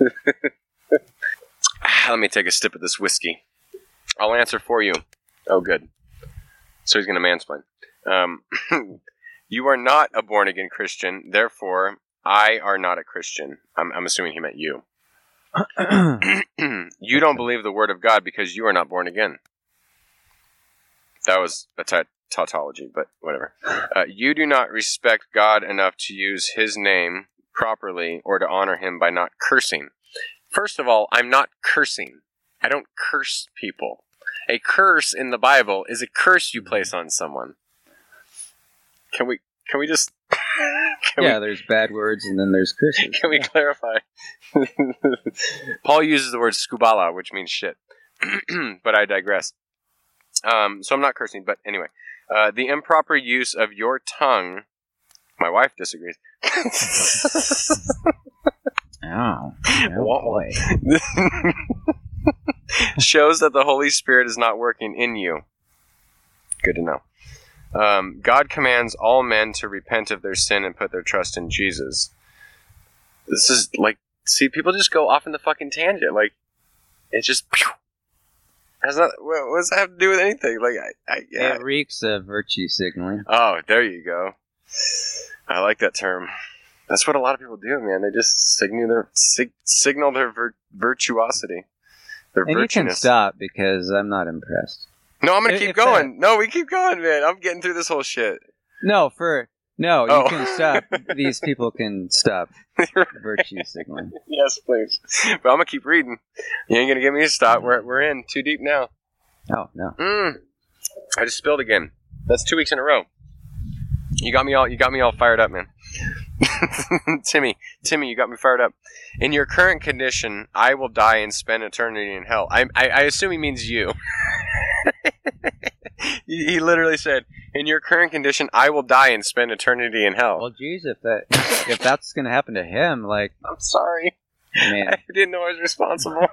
<laughs> Let me take a sip of this whiskey. I'll answer for you. Oh, good. So he's going to mansplain. Um, <laughs> you are not a born again Christian, therefore, I are not a Christian. I'm, I'm assuming he meant you. <clears throat> <clears throat> you don't believe the word of God because you are not born again. That was a tautology, but whatever. Uh, you do not respect God enough to use his name, properly or to honor him by not cursing. First of all, I'm not cursing. I don't curse people. A curse in the Bible is a curse you place on someone. Can we can we just <laughs> can yeah, there's bad words and then there's curses. <laughs> can we clarify? <laughs> Paul uses the word skubala, which means shit. <clears throat> but I digress. Um, so I'm not cursing, but anyway, uh, the improper use of your tongue. My wife disagrees. <laughs> Oh, oh boy. <laughs> shows that the Holy Spirit is not working in you. Good to know. Um, God commands all men to repent of their sin and put their trust in Jesus. This is like, see, people just go off in the fucking tangent. Like, it just pew, has not. What, what does that have to do with anything? Like, I, I yeah. It reeks of virtue signaling. Oh, there you go. I like that term. That's what a lot of people do, man. They just signal their sig- signal their vir- virtuosity, their And you can stop because I'm not impressed. No, I'm gonna If- keep if going. No, we keep going, man. I'm getting through this whole shit. No, for no, you Oh. can stop. <laughs> These people can stop <laughs> virtue signaling. yes, please. But I'm gonna keep reading. You ain't gonna get me to stop. We're we're in too deep now. Oh no. Mm. I just spilled again. That's two weeks in a row. You got me all. You got me all fired up, man. <laughs> Timmy, Timmy, you got me fired up. In your current condition, I will die and spend eternity in hell. I I, I assume he means you. <laughs> he, he literally said, "In your current condition, I will die and spend eternity in hell." Well, geez, if that if that's gonna happen to him, like I'm sorry. man, <laughs> I didn't know I was responsible.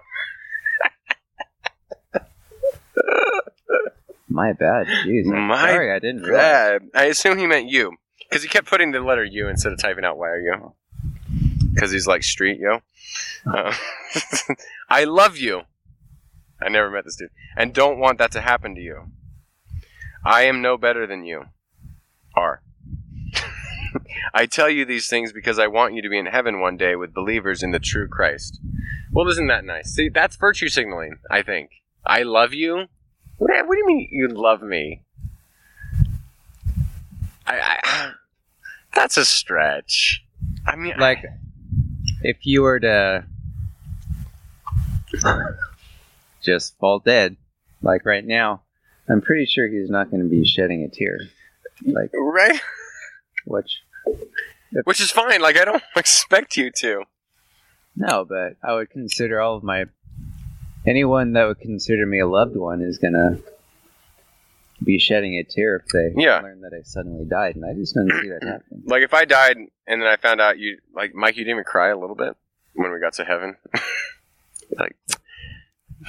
My bad. Jeez, I'm My sorry, I didn't realize. Bad. I assume he meant you. Because he kept putting the letter U instead of typing out YU. Because he's like street, yo. Uh, <laughs> I love you. I never met this dude. And don't want that to happen to you. I am no better than you. Are. <laughs> I tell you these things because I want you to be in heaven one day with believers in the true Christ. Well, isn't that nice? See, that's virtue signaling, I think. I love you? What, what do you mean you love me? I, I that's a stretch. I mean, Like, if you were to just fall dead, like right now, I'm pretty sure he's not going to be shedding a tear. Like, right? which Which is fine. Like, I don't <laughs> expect you to. no, but I would consider all of my anyone that would consider me a loved one is gonna be shedding a tear if they Yeah. learn that I suddenly died, and I just don't see that <clears throat> happening. Like, if I died and then I found out you, like, Mike, you didn't even cry a little bit when we got to heaven. <laughs> like,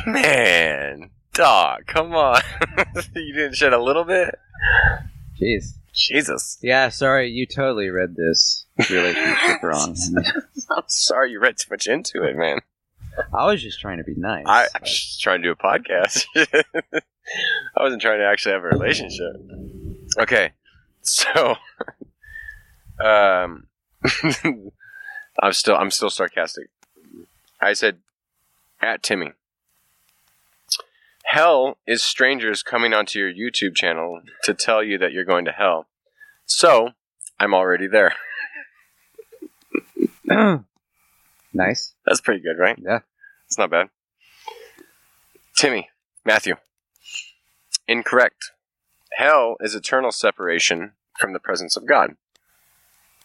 man, dog, come on. <laughs> you didn't shed a little bit? Jeez. Jesus. Yeah, sorry, you totally read this <laughs> relationship wrong. I'm sorry you read too much into it, man. I was just trying to be nice. I, I was just trying to do a podcast. <laughs> I wasn't trying to actually have a relationship. Okay, so <laughs> um, <laughs> I'm still I'm still sarcastic. I said at Timmy. Hell is strangers coming onto your YouTube channel to tell you that you're going to hell. So I'm already there. <clears throat> nice. That's pretty good, right? Yeah. It's not bad. Timmy, Matthew. Incorrect. Hell is eternal separation from the presence of God.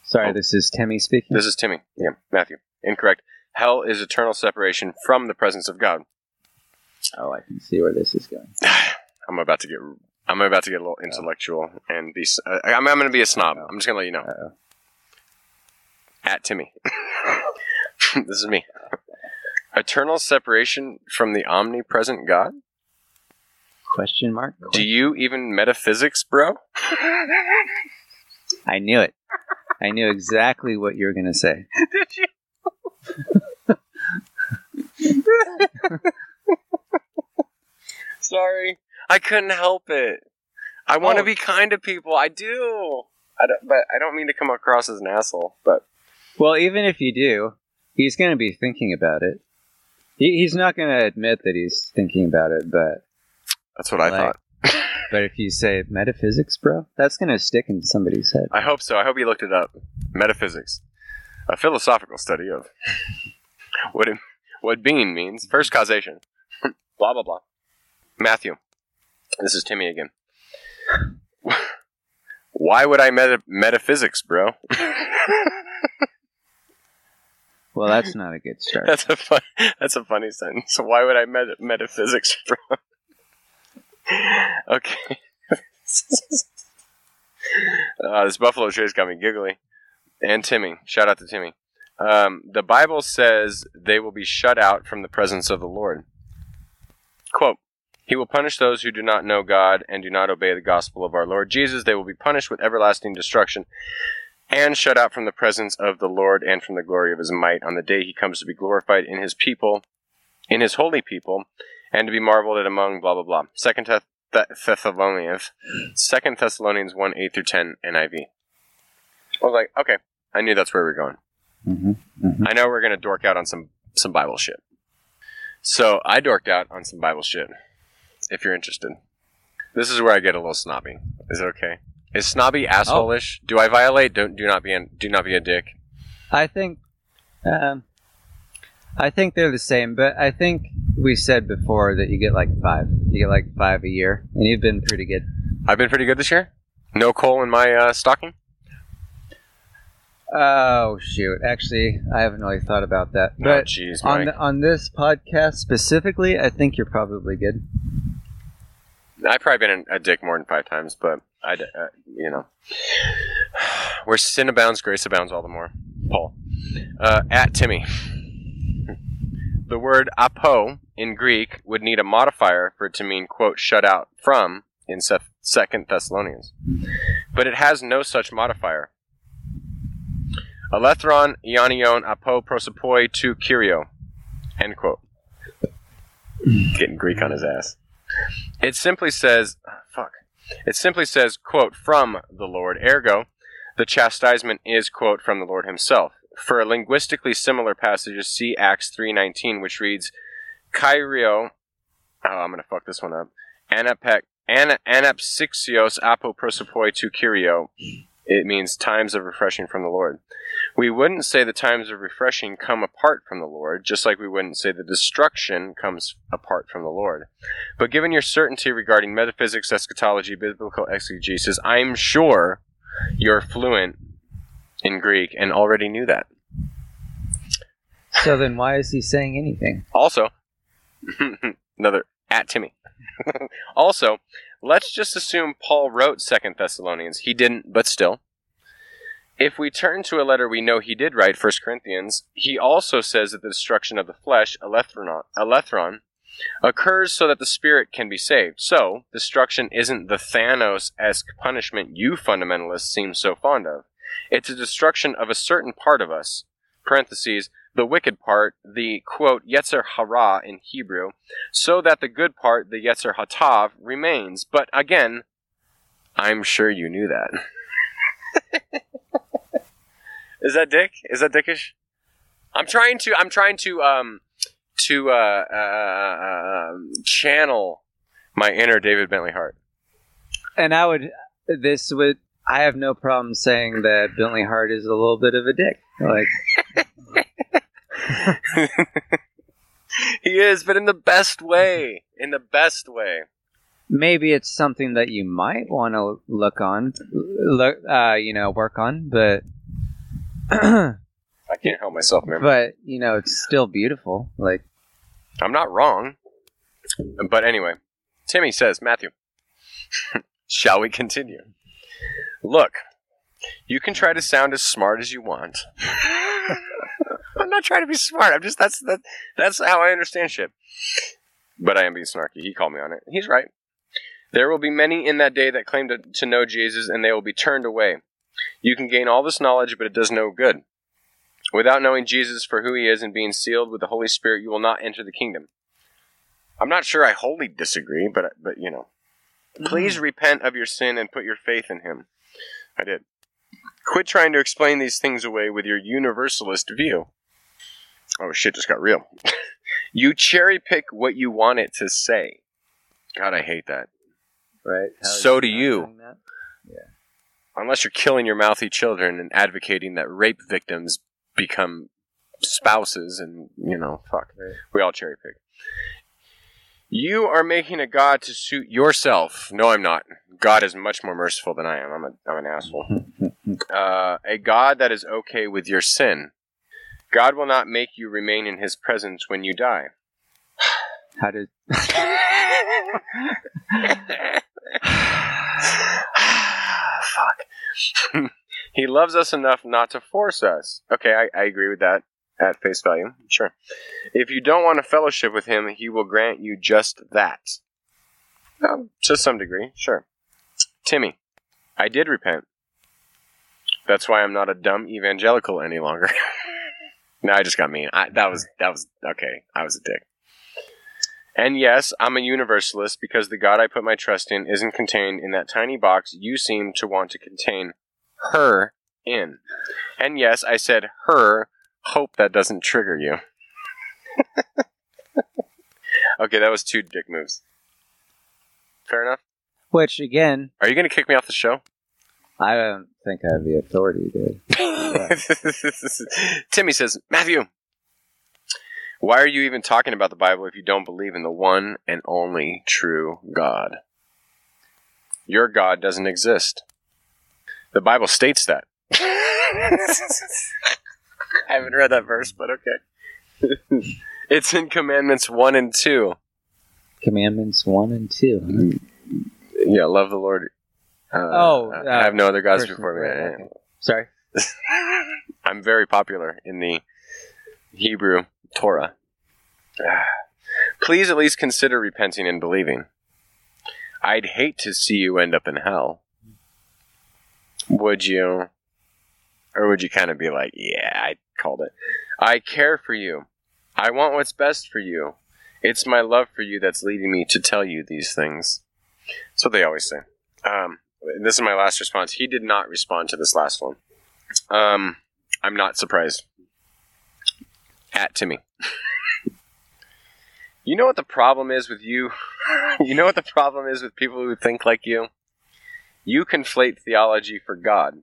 Sorry, Oh. this is Timmy speaking. This is Timmy. Yeah, Matthew. Incorrect. Hell is eternal separation from the presence of God. oh, I can see where this is going. <sighs> I'm about to get. I'm about to get a little intellectual and be. Uh, I'm, I'm going to be a snob. I'm just going to let you know. Uh-oh. At Timmy. <laughs> <laughs> this is me. Eternal separation from the omnipresent God. Question mark? Do you even metaphysics, bro? I knew it. I knew exactly what you were going to say. <laughs> Did you? <laughs> Sorry, I couldn't help it. I want to Oh. be kind to people. I do. I don't, but I don't mean to come across as an asshole. But Well, even if you do, he's going to be thinking about it. He, he's not going to admit that he's thinking about it, but that's what I Like- thought. <laughs> but if you say metaphysics, bro, that's going to stick in somebody's head. I hope so. I hope you looked it up. Metaphysics. a philosophical study of <laughs> what it, what being means. First causation. <laughs> blah blah blah. Matthew, this is Timmy again. Why would I meta- metaphysics, bro? Well, that's not a good <laughs> start. that's a fun, that's a funny sentence. So why would I meta- metaphysics, <laughs> bro? okay. <laughs> uh, this Buffalo Trace got me giggly. And Timmy. Shout out to Timmy. Um, the Bible says they will be shut out from the presence of the Lord. Quote He will punish those who do not know God and do not obey the gospel of our Lord Jesus. They will be punished with everlasting destruction and shut out from the presence of the Lord and from the glory of his might on the day he comes to be glorified in his people, in his holy people, and to be marveled at among blah blah blah. Second Thess- Thessalonians, Second Thessalonians one eight through ten NIV. I was like, okay, I knew that's where we are going. hmm I know we're gonna dork out on some some Bible shit. So I dorked out on some Bible shit. If you're interested, this is where I get a little snobby. Is it okay? Is snobby asshole-ish? Do I violate? Don't do not be an, do not be a dick. I think, um, I think they're the same, but I think we said before that you get like five. You get like five a year, and you've been pretty good. I've been pretty good this year. No coal in my uh, stocking. Oh shoot! Actually, I haven't really thought about that. oh, But jeez, on Mike. the, on this podcast specifically, I think you're probably good. I've probably been a dick more than five times, but I, uh, you know, where sin abounds, grace abounds all the more. Paul, uh, at Timmy. The word apo in Greek would need a modifier for it to mean quote shut out from in Second Thessalonians, but it has no such modifier. Alethron ionion apo prosopoi to kyrio. End quote. Getting Greek on his ass. It simply says, ah, fuck. It simply says, quote, from the Lord. Ergo, the chastisement is, quote, from the Lord himself. For linguistically similar passages, see Acts 3.19, which reads, Kyrio, oh, I'm going to fuck this one up, Anapek, ana, anapsixios apo prosopoi to Kyrio. It means times of refreshing from the Lord. We wouldn't say the times of refreshing come apart from the Lord, just like we wouldn't say the destruction comes apart from the Lord. But given your certainty regarding metaphysics, eschatology, biblical exegesis, I'm sure you're fluent in Greek and already knew that. So then, why is he saying anything? Also, <laughs> another at Timmy. <laughs> also, let's just assume Paul wrote Second Thessalonians. He didn't, but still. If we turn to a letter we know he did write, 1 Corinthians, he also says that the destruction of the flesh, alethron, occurs so that the spirit can be saved. So, destruction isn't the Thanos-esque punishment you fundamentalists seem so fond of. It's a destruction of a certain part of us, parentheses, the wicked part, the quote, Yetzer Hara in Hebrew, so that the good part, the Yetzer Hatav, remains. But again, I'm sure you knew that. <laughs> Is that dick? Is that dickish? I'm trying to. I'm trying to. Um, to uh, uh, um, channel my inner David Bentley Hart. And I would, this would, I have no problem saying that Bentley Hart is a little bit of a dick. Like, <laughs> <laughs> he is, but in the best way. In the best way. maybe it's something that you might want to look on, look, uh, you know, work on, but, I can't help myself, man. but you know, it's still beautiful. Like, I'm not wrong. But anyway, Timmy says, Matthew, <laughs> shall we continue? Look, you can try to sound as smart as you want. <laughs> I'm not trying to be smart. I'm just that's that that's how I understand shit. But I am being snarky. He called me on it. He's right. There will be many in that day that claim to, to know Jesus, and they will be turned away. You can gain all this knowledge, but it does no good. Without knowing Jesus for who he is and being sealed with the Holy Spirit, you will not enter the kingdom. I'm not sure I wholly disagree, but but you know, please mm. repent of your sin and put your faith in him. I did. Quit trying to explain these things away with your universalist view. Oh shit, just got real. <laughs> you cherry pick what you want it to say. God, I hate that. right? So do you. that? Unless you're killing your mouthy children and advocating that rape victims become spouses and you know fuck Right. we all cherry pick you are making a god to suit yourself no i'm not god is much more merciful than i am i'm, a, I'm an asshole <laughs> uh, a god that is okay with your sin god will not make you remain in his presence when you die How did? <laughs> Fuck. <laughs> he loves us enough not to force us. Okay, I, I agree with that at face value. Sure. If you don't want to fellowship with him, he will grant you just that. Um, to some degree, sure. Timmy, I did repent. That's why I'm not a dumb evangelical any longer. <laughs> no, I just got mean. I, that was that was okay. I was a dick. And yes, I'm a universalist because the God I put my trust in isn't contained in that tiny box you seem to want to contain her in. And yes, I said her. Hope that doesn't trigger you. <laughs> okay, that was two dick moves. Fair enough. Which again, Are you going to kick me off the show? I don't think I have the authority to. <laughs> <laughs> Timmy says, Matthew, why are you even talking about the Bible if you don't believe in the one and only true God? Your God doesn't exist. The Bible states that. <laughs> I haven't read that verse, but okay. it's in Commandments 1 and 2. Commandments one and two. huh? Yeah, love the Lord. Uh, Oh, I have no other gods before me. right. Sorry. <laughs> I'm very popular in the Hebrew Torah. <sighs> Please at least consider repenting and believing. I'd hate to see you end up in hell. Would you? Or would you kind of be like, yeah, I called it. I care for you. I want what's best for you. It's my love for you that's leading me to tell you these things. That's what they always say. Um, this is my last response. He did not respond to this last one. Um, I'm not surprised. At Timmy. <laughs> you know what the problem is with you? <laughs> you know what the problem is with people who think like you? You conflate theology for God.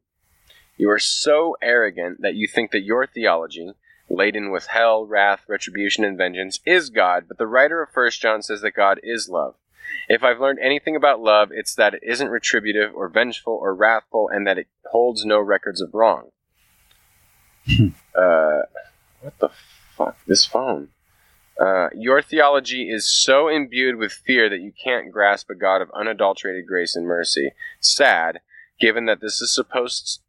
You are so arrogant that you think that your theology, laden with hell, wrath, retribution, and vengeance, is God, but the writer of 1 John says that God is love. If I've learned anything about love, it's that it isn't retributive or vengeful or wrathful and that it holds no records of wrong. uh, what the fuck? This phone. Uh, your theology is so imbued with fear that you can't grasp a God of unadulterated grace and mercy. Sad, given that this is supposed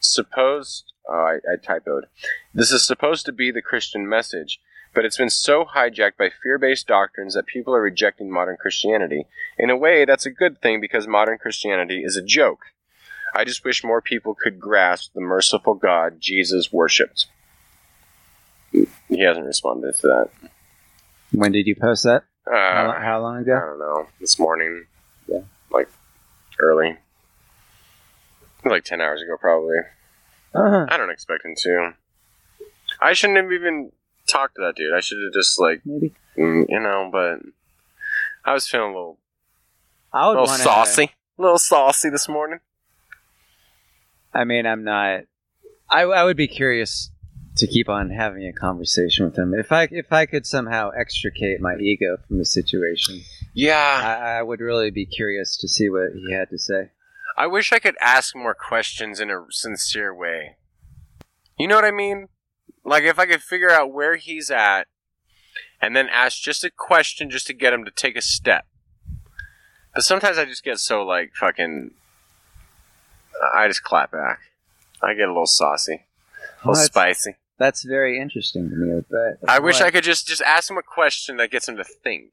supposed. Oh, I, I typoed. This is supposed to be the Christian message, but it's been so hijacked by fear-based doctrines that people are rejecting modern Christianity. In a way, that's a good thing because modern Christianity is a joke. I just wish more people could grasp the merciful God Jesus worshipped. He hasn't responded to that. When did you post that? How, Uh, lo- how long ago? I don't know. This morning. Yeah. Like early. Like 10 hours ago, probably. Uh-huh. I don't expect him to. I shouldn't have even talked to that dude. I should have just, like, Maybe. mm, you know, but I was feeling a little, I would little wanna, saucy. A little saucy this morning. I mean, I'm not. I, I would be curious to keep on having a conversation with him. If I if I could somehow extricate my ego from the situation, Yeah. I, I would really be curious to see what he had to say. I wish I could ask more questions in a sincere way. You know what I mean? Like if I could figure out where he's at and then ask just a question just to get him to take a step. But sometimes I just get so like fucking I just clap back. I get a little saucy, a Well, little that's, spicy. that's very interesting to me. But I wish I could just just ask him a question that gets him to think.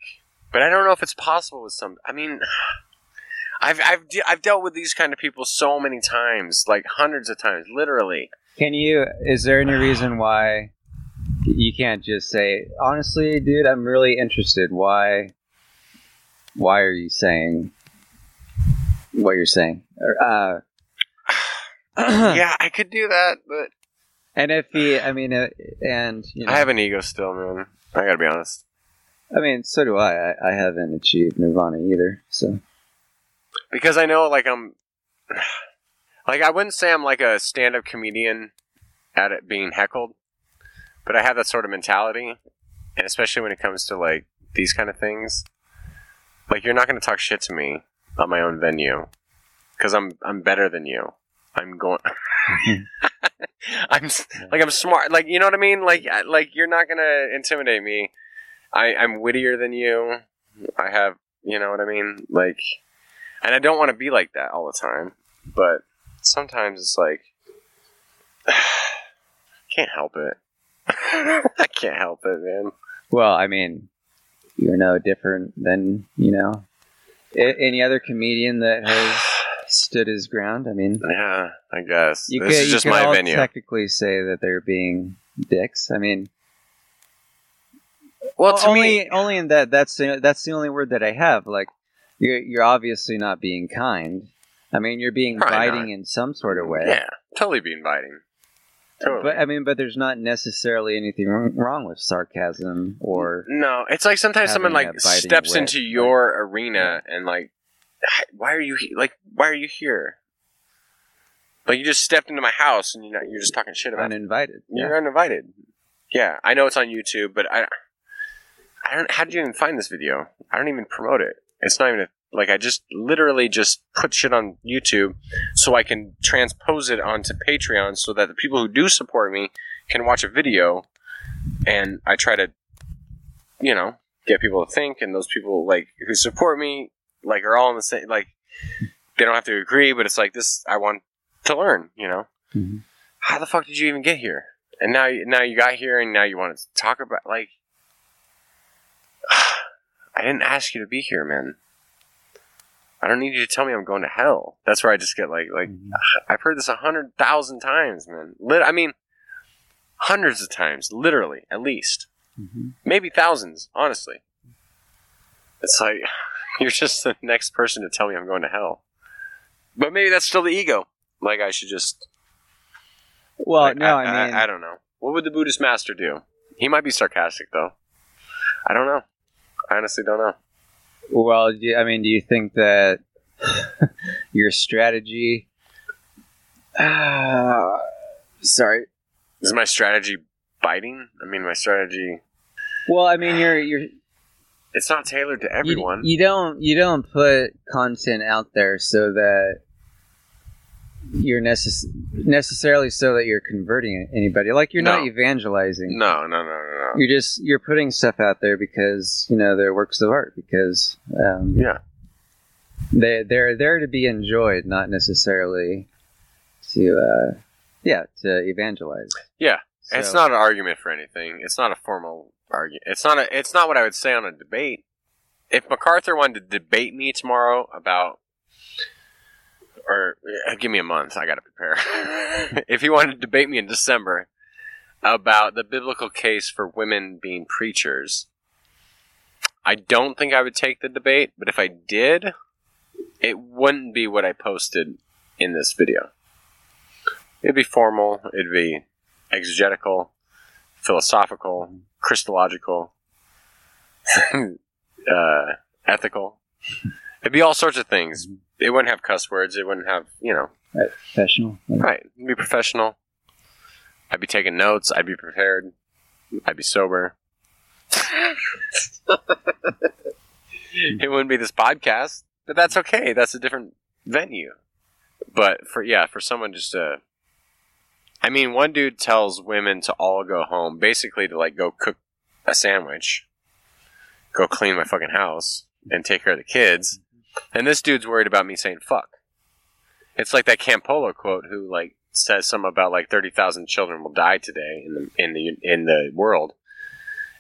But I don't know if it's possible with some. I mean, I've I've de- I've dealt with these kind of people so many times, like hundreds of times, literally. Can you? Is there any reason why you can't just say honestly, dude? I'm really interested. Why? Why are you saying what you're saying? Uh, <clears throat> yeah, I could do that, but And if he, I mean, uh, and you know, I have an ego still, man. I gotta be honest. I mean, so do I. I. I haven't achieved nirvana either. So Because I know, like, I'm. Like, I wouldn't say I'm like a stand up comedian at it being heckled, but I have that sort of mentality, and especially when it comes to like these kind of things, like you're not going to talk shit to me on my own venue because I'm I'm better than you. I'm going. <laughs> <laughs> I'm like I'm smart. Like you know what I mean. Like like you're not gonna intimidate me. I I'm wittier than you. I have you know what I mean. Like, and I don't want to be like that all the time. But sometimes it's like <sighs> can't help it. <laughs> I can't help it, man. Well, I mean, you're no different than you know any other comedian that <sighs> has stood his ground. I mean, Yeah, I guess you this could, is just my all venue. technically say that they're being dicks. I mean, well, to only me, only in that that's the, that's the only word that I have. Like, you're you're obviously not being kind. I mean, you're being Probably biting in some sort of way. yeah, totally be inviting. Totally. But I mean, but there's not necessarily anything wrong- with sarcasm or No, it's like sometimes someone like steps into like- your arena and like, why are you he- like, why are you here? Like you just stepped into my house and you're not, you're just talking shit about. uninvited. You're uninvited. Yeah, I know it's on YouTube, but I, I don't. How did you even find this video? I don't even promote it. It's not even a, like I just literally just put shit on YouTube so I can transpose it onto Patreon so that the people who do support me can watch a video, and I try to, you know, get people to think, and those people like who support me like are all in the same like they don't have to agree, but it's like this. I want to learn, you know. Mhm. How the fuck did you even get here? And now, now you got here, and now you want to talk about like. <sighs> I didn't ask you to be here, man. I don't need you to tell me I'm going to hell. That's where I just get like, like Mhm. <sighs> I've heard this a hundred thousand times, man. Lit- I mean, hundreds of times, literally, at least, Mhm. maybe thousands. Honestly, it's like <laughs> you're just the next person to tell me I'm going to hell. But maybe that's still the ego. Like I should just. Well, like, no, I, mean, I, don't know. What would the Buddhist master do? He might be sarcastic, though. I don't know. I honestly don't know. Well, do I mean, do you think that <laughs> your strategy? Uh, sorry. Is my strategy biting? I mean, my strategy. Well, I mean, you're you're It's not tailored to you- everyone. You, don't you don't put content out there so that you're necess- necessarily so that you're converting anybody. Like you're No. not evangelizing. no, no, no, no, no. You're just you're putting stuff out there because you know they're works of art because um, Yeah. they they're there to be enjoyed, not necessarily to uh, yeah to evangelize. Yeah. It's not an argument for anything. It's not a formal argument. It's not a. It's not what I would say on a debate. If MacArthur wanted to debate me tomorrow about, or uh, give me a month, I got to prepare. <laughs> if he wanted to debate me in December about the biblical case for women being preachers, I don't think I would take the debate. But if I did, it wouldn't be what I posted in this video. It'd be formal. It'd be exegetical, philosophical, Christological, <laughs> uh, ethical. It'd be all sorts of things. Mm-hmm. It wouldn't have cuss words. It wouldn't have, you know, professional. right. It'd be professional. I'd be taking notes. I'd be prepared. I'd be sober. it wouldn't be this podcast, but that's okay. That's a different venue. But for yeah, for someone just to, I mean, one dude tells women to all go home, basically to like go cook a sandwich, go clean my fucking house, and take care of the kids. And this dude's worried about me saying fuck. It's like that Campolo quote, who like says something about like thirty thousand children will die today in the in the in the world,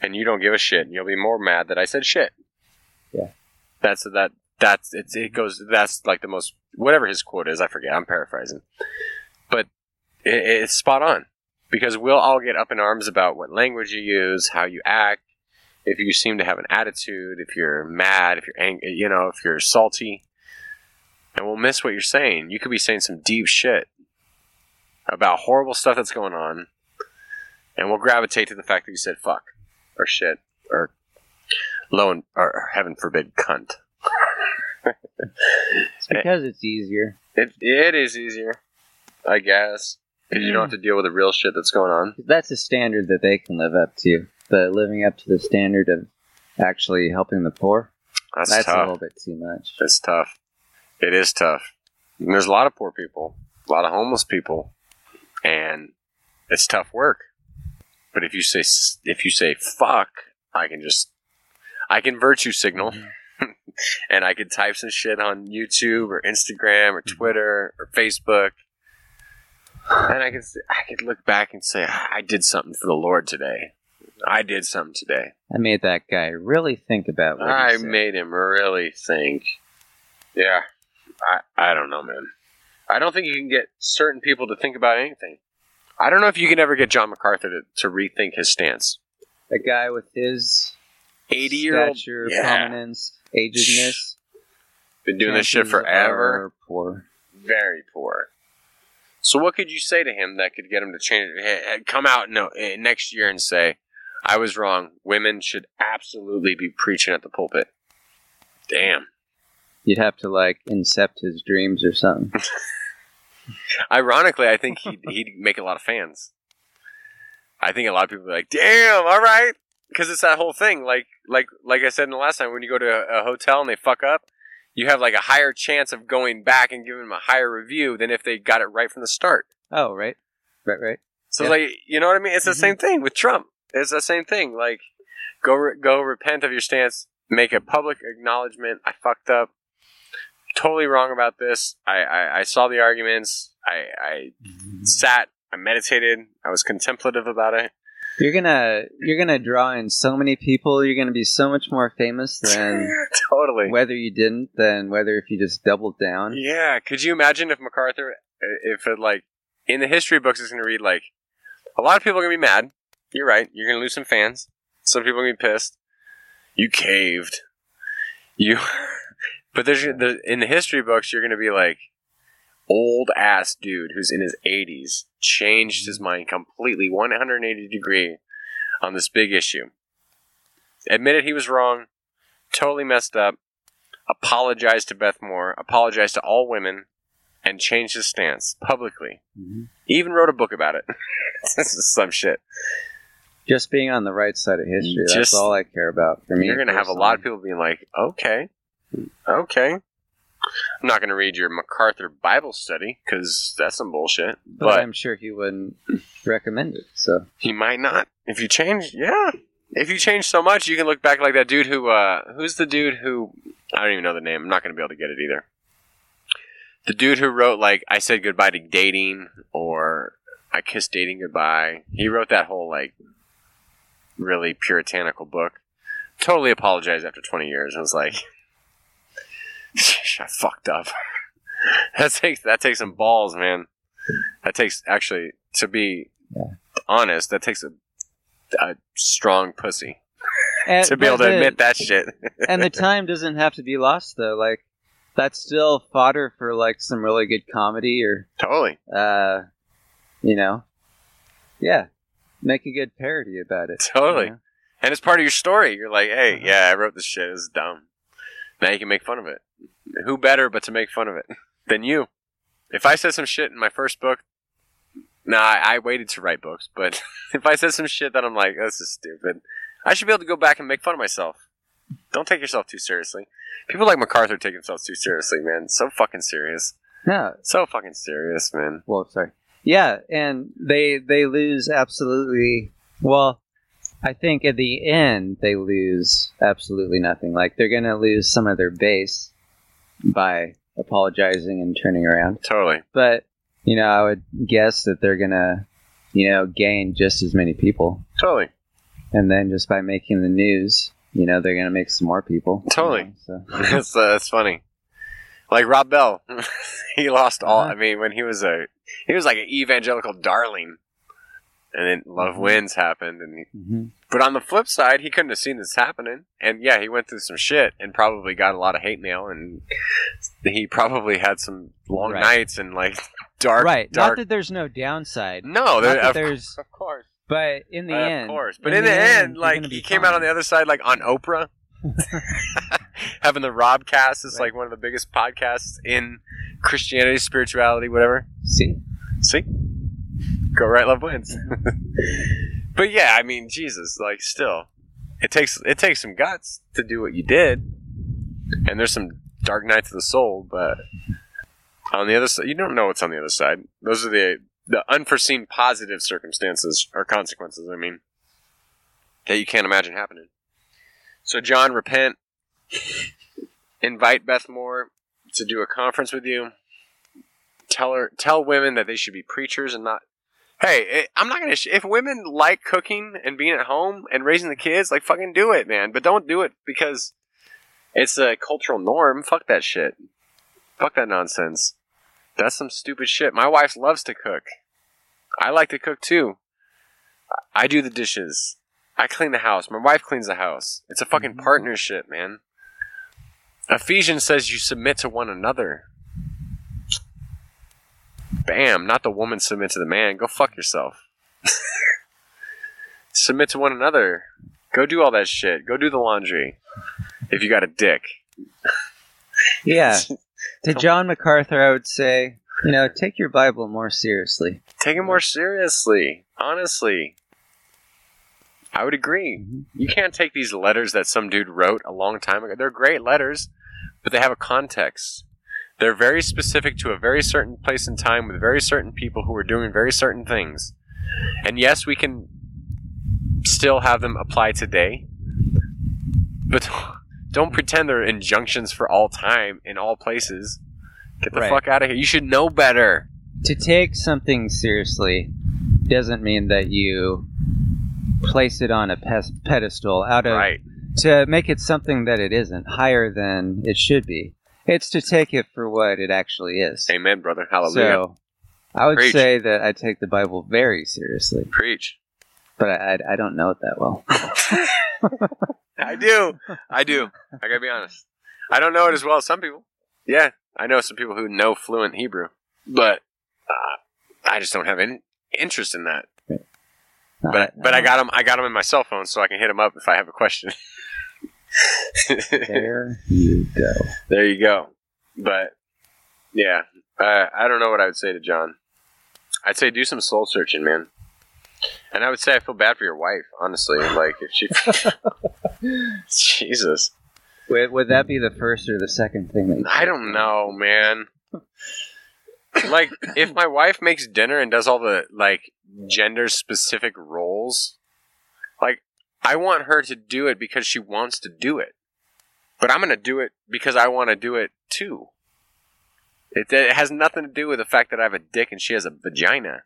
and you don't give a shit, and you'll be more mad that I said shit. Yeah. that's that. That's it's, it goes. That's like the most whatever his quote is. I forget. I'm paraphrasing, but it, it's spot on because we'll all get up in arms about what language you use, how you act, if you seem to have an attitude, if you're mad, if you're angry, you know, if you're salty, and we'll miss what you're saying. You could be saying some deep shit about horrible stuff that's going on, and we'll gravitate to the fact that you said fuck or shit or low and or heaven forbid cunt. It's because it's easier. It it is easier, I guess. because you don't have to deal with the real shit that's going on. That's a standard that they can live up to. But living up to the standard of actually helping the poor, That's, that's a little bit too much. It's tough. It is tough. And there's a lot of poor people, a lot of homeless people, and it's tough work. But if you say if you say fuck, I can just I can virtue signal, mm-hmm. <laughs> and I can type some shit on YouTube or Instagram or mm-hmm. Twitter or Facebook, and I can I could look back and say I did something for the Lord today. I did something today. I made that guy really think about what he I made him really think. Yeah, I I don't know, man. I don't think you can get certain people to think about anything. I don't know if you can ever get John MacArthur to, to rethink his stance. a guy with his Eighty year old, stature, yeah. prominence, agedness. been doing this shit forever. Poor. Very poor. So what could you say to him that could get him to change? Hey, hey, come out no eh, next year and say, "I was wrong. Women should absolutely be preaching at the pulpit." Damn. You'd have to like incept his dreams or something. <laughs> <laughs> Ironically, I think he'd, he'd make a lot of fans. I think a lot of people are like, "Damn, all right," because it's that whole thing. Like, like, like I said in the last time, when you go to a, a hotel and they fuck up, you have like a higher chance of going back and giving them a higher review than if they got it right from the start. oh, right, right, right. So, Yeah. like, you know what I mean? It's the Mhm. same thing with Trump. It's the same thing. Like, go re- go repent of your stance. Make a public acknowledgement. I fucked up. Totally wrong about this. I I, I saw the arguments. I, I sat. I meditated. I was contemplative about it. You're gonna you're gonna draw in so many people. You're gonna be so much more famous <laughs> than totally. whether you didn't than whether if you just doubled down. Yeah. Could you imagine if MacArthur, if it like in the history books, is going to read like a lot of people are going to be mad. You're right. You're going to lose some fans. Some people are going to be pissed. You caved. You, <laughs> but there's the, in the history books, you're going to be like old ass dude who's in his 80s changed his mind completely 180 degree on this big issue. Admitted he was wrong. Totally messed up apologized to Beth Moore, apologized to all women, and changed his stance publicly. Mhm. He even wrote a book about it. <laughs> this is some shit. Just being on the right side of history. Just- that's all I care about. For me, You're going to have a lot of people being like, okay, okay. I'm not going to read your MacArthur Bible study because that's some bullshit. but, But I'm sure he wouldn't recommend it. So he might not. If you change, yeah. If you change so much, you can look back like that dude who, uh, who's the dude who, I don't even know the name. I'm not going to be able to get it either. The dude who wrote, like, I said goodbye to dating or I kissed dating goodbye. He wrote that whole, like, really puritanical book. Totally apologized after 20 years I was like, <laughs> I fucked up. <laughs> that takes, that takes some balls, man. That takes, actually, to be Yeah. honest, that takes a, a strong pussy <laughs> and, to be able to the- admit that shit. and the time doesn't have to be lost though. Like that's still fodder for like some really good comedy or totally. uh, you know, yeah, make a good parody about it. Totally. you know? And it's part of your story. You're like, hey, Uh-huh. yeah, I wrote this shit. It's dumb. Now you can make fun of it. Who better but to make fun of it <laughs> than you? If I said some shit in my first book, nah, I, I waited to write books, but <laughs> if I said some shit that I'm like, this is stupid, I should be able to go back and make fun of myself. Don't take yourself too seriously. People like MacArthur take themselves too seriously, man. So fucking serious. No, So fucking serious, man. well, sorry. Yeah, and they they lose absolutely. Well, I think at the end they lose absolutely nothing. Like they're gonna lose some of their base by apologizing and turning around. Totally. But you know, I would guess that they're gonna, you know, gain just as many people, Totally. and then just by making the news, you know, they're gonna make some more people. you Totally. know, <laughs> so <laughs> that's uh, that's funny. Like Rob Bell, <laughs> he lost all. Uh-huh. I mean, when he was a he was like an evangelical darling, and then Love Mhm. Wins happened, and he, mhm. but on the flip side, he couldn't have seen this happening, and yeah, he went through some shit and probably got a lot of hate mail, and he probably had some long Right. nights and like dark, right. Not that there's no downside. no, there, of, there's, <laughs> of course, but in the of end, of course, but in, the, end, you're like he came out on the other side, like on Oprah. <laughs> having the Robcast is Right. like one of the biggest podcasts in Christianity, spirituality, whatever. See, See, Go right, love wins. <laughs> but yeah, I mean, Jesus, like, still, it takes it takes some guts to do what you did, and there's some dark nights of the soul. But on the other side, you don't know what's on the other side. Those are the the unforeseen positive circumstances or consequences. I mean, that you can't imagine happening. So, John, repent. Invite Beth Moore to do a conference with you. Tell her, tell women that they should be preachers and not. Hey, eh, I'm not gonna. Sh- if women like cooking and being at home and raising the kids, like fucking do it, man. But don't do it because it's a cultural norm. Fuck that shit. Fuck that nonsense. That's some stupid shit. My wife loves to cook. I like to cook too. I do the dishes. I clean the house. My wife cleans the house. It's a fucking Mhm. partnership, man. Ephesians says you submit to one another. Bam, not the woman submit to the man. Go fuck yourself. <laughs> submit to one another. Go do all that shit. Go do the laundry. If you got a dick. <laughs> Yeah. <laughs> To John MacArthur, I would say, you know, take your Bible more seriously. Take it more seriously. Honestly. I would agree. Mhm. You can't take these letters that some dude wrote a long time ago. They're great letters, but they have a context. They're very specific to a very certain place and time with very certain people who are doing very certain things. And yes, we can still have them apply today, but <laughs> don't pretend they're injunctions for all time in all places. Get the Right. fuck out of here. You should know better. To take something seriously doesn't mean that you place it on a pes- pedestal out of Right. to make it something that it isn't, higher than it should be. It's to take it for what it actually is. Amen, brother. Hallelujah. So, I would Preach. say that I take the Bible very seriously, Preach. but I, I, I don't know it that well. <laughs> I do. I do. I gotta be honest. I don't know it as well as some people. Yeah, I know some people who know fluent Hebrew, but uh, I just don't have any interest in that. But but I got them. I got them in my cell phone, so I can hit them up if I have a question. <laughs> There you go. there you go. But yeah, uh, I don't know what I would say to John. I'd say do some soul searching, man. And I would say I feel bad for your wife, honestly. Like if she, <laughs> <laughs> Jesus, Would, would that be the first or the second thing that I don't know, man. like if my wife makes dinner and does all the like gender specific roles, like I want her to do it because she wants to do it. But I'm going to do it because I want to do it too. It, it has nothing to do with the fact that I have a dick and she has a vagina.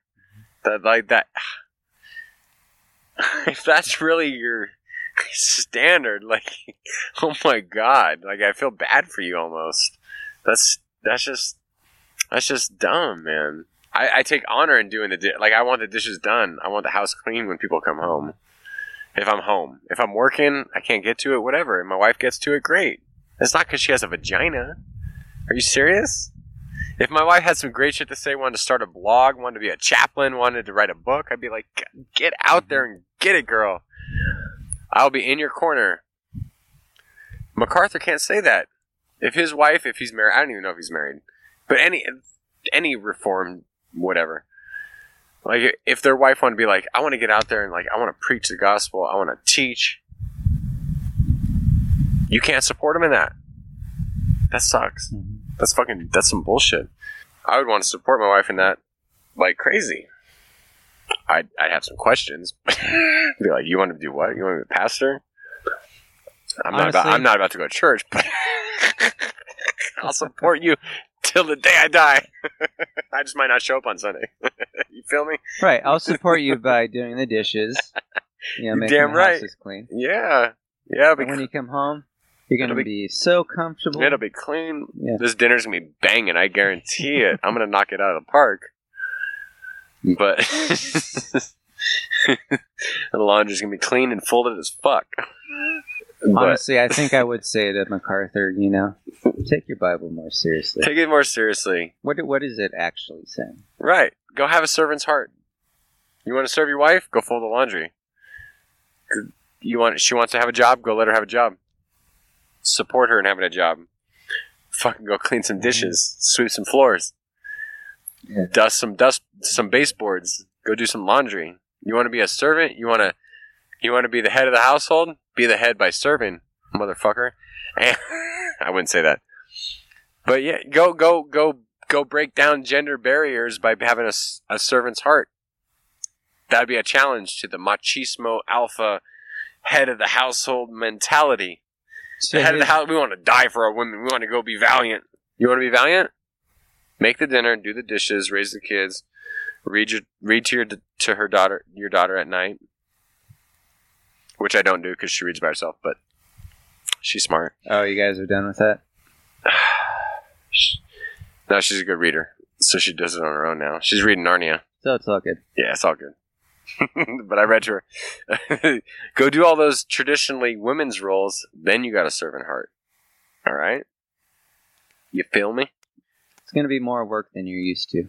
That like that <sighs> if that's really your standard, like <laughs> oh my god, like I feel bad for you almost. That's that's just that's just dumb, man. I, I take honor in doing the di- like I want the dishes done. I want the house clean when people come home. If I'm home, if I'm working, I can't get to it. Whatever. And my wife gets to it. Great. It's not because she has a vagina. Are you serious? If my wife had some great shit to say, wanted to start a blog, wanted to be a chaplain, wanted to write a book, I'd be like, get out there and get it, girl. I'll be in your corner. MacArthur can't say that. If his wife, if he's married, I don't even know if he's married, but any any reformed whatever, like if their wife wanted to be like, I want to get out there and like I want to preach the gospel, I want to teach. You can't support them in that. That sucks. Mhm. That's fucking. That's some bullshit. I would want to support my wife in that like crazy. I'd, I'd have some questions. <laughs> be like, you want to do what? You want to be a pastor? I'm not about. Honestly- I'm not about to go to church, but <laughs> I'll support you till the day I die. <laughs> I just might not show up on Sunday. <laughs> you feel me? Right. I'll support you by doing the dishes. You know, <laughs> making damn the right. house is clean. Yeah, yeah. But when you come home, you're gonna be- be so comfortable. it'll be clean. Yeah. This dinner's gonna be banging. I guarantee it. I'm gonna knock it out of the park. Mm. But the laundry's gonna be clean and folded as fuck. But Honestly, I think I would say to MacArthur, you know, take your Bible more seriously. take it more seriously. What what is it actually saying? Right. Go have a servant's heart. You want to serve your wife? Go fold the laundry. You want she wants to have a job? Go let her have a job. Support her in having a job. Fucking go clean some dishes, sweep some floors, Yeah. dust some dust some baseboards. Go do some laundry. You want to be a servant? You want to you want to be the head of the household? Be the head by serving, motherfucker. And <laughs> I wouldn't say that. But yeah, go go go go break down gender barriers by having a, a servant's heart. That'd be a challenge to the machismo alpha head of the household mentality. So The head of the house, we want to die for our women. We want to go be valiant. You want to be valiant? Make the dinner, do the dishes, raise the kids, read your read to your to her daughter your daughter at night, which I don't do because she reads by herself, but she's smart. oh, you guys are done with that? <sighs> <sighs> <sighs> Now she's a good reader, so she does it on her own now. She's reading Narnia. So it's all good. Yeah, it's all good. <laughs> but I read to her, <laughs> go do all those traditionally women's roles, then you got a servant heart. All right? You feel me? It's going to be more work than you're used to.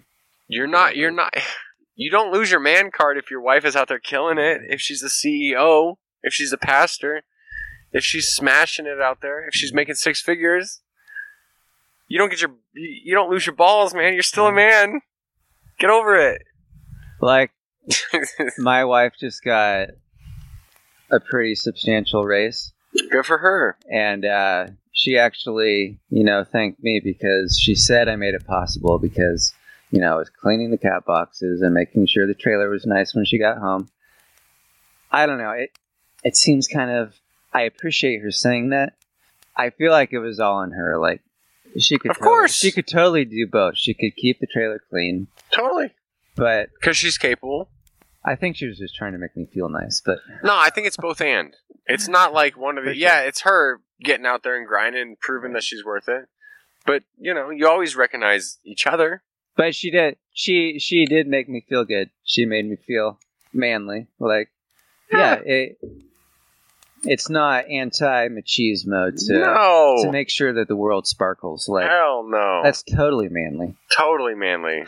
You're not, you're not, <sighs> you don't lose your man card if your wife is out there killing it, if she's a CEO, if she's a pastor, if she's smashing it out there, if she's making six figures. You don't get your, you you don't lose your balls, man. You're still a man. Get over it. Like <laughs> my wife just got a pretty substantial raise, Good for her. and uh, she actually, you know, thanked me because she said I made it possible because, you know, I was cleaning the cat boxes and making sure the trailer was nice when she got home. I don't know. It it seems kind of. I appreciate her saying that. I feel like it was all on her. Like she could, Of totally- course. she could totally do both. She could keep the trailer clean, Totally. but Because she's capable. I think she was just trying to make me feel nice. But No, I think it's both and. It's not like one of the. Yeah, it's her getting out there and grinding and proving that she's worth it. But, you know, you always recognize each other. but she did she she did make me feel good. She made me feel manly. Like yeah, it it's not anti machismo to no. to make sure that the world sparkles. Like Hell no. that's totally manly. totally manly.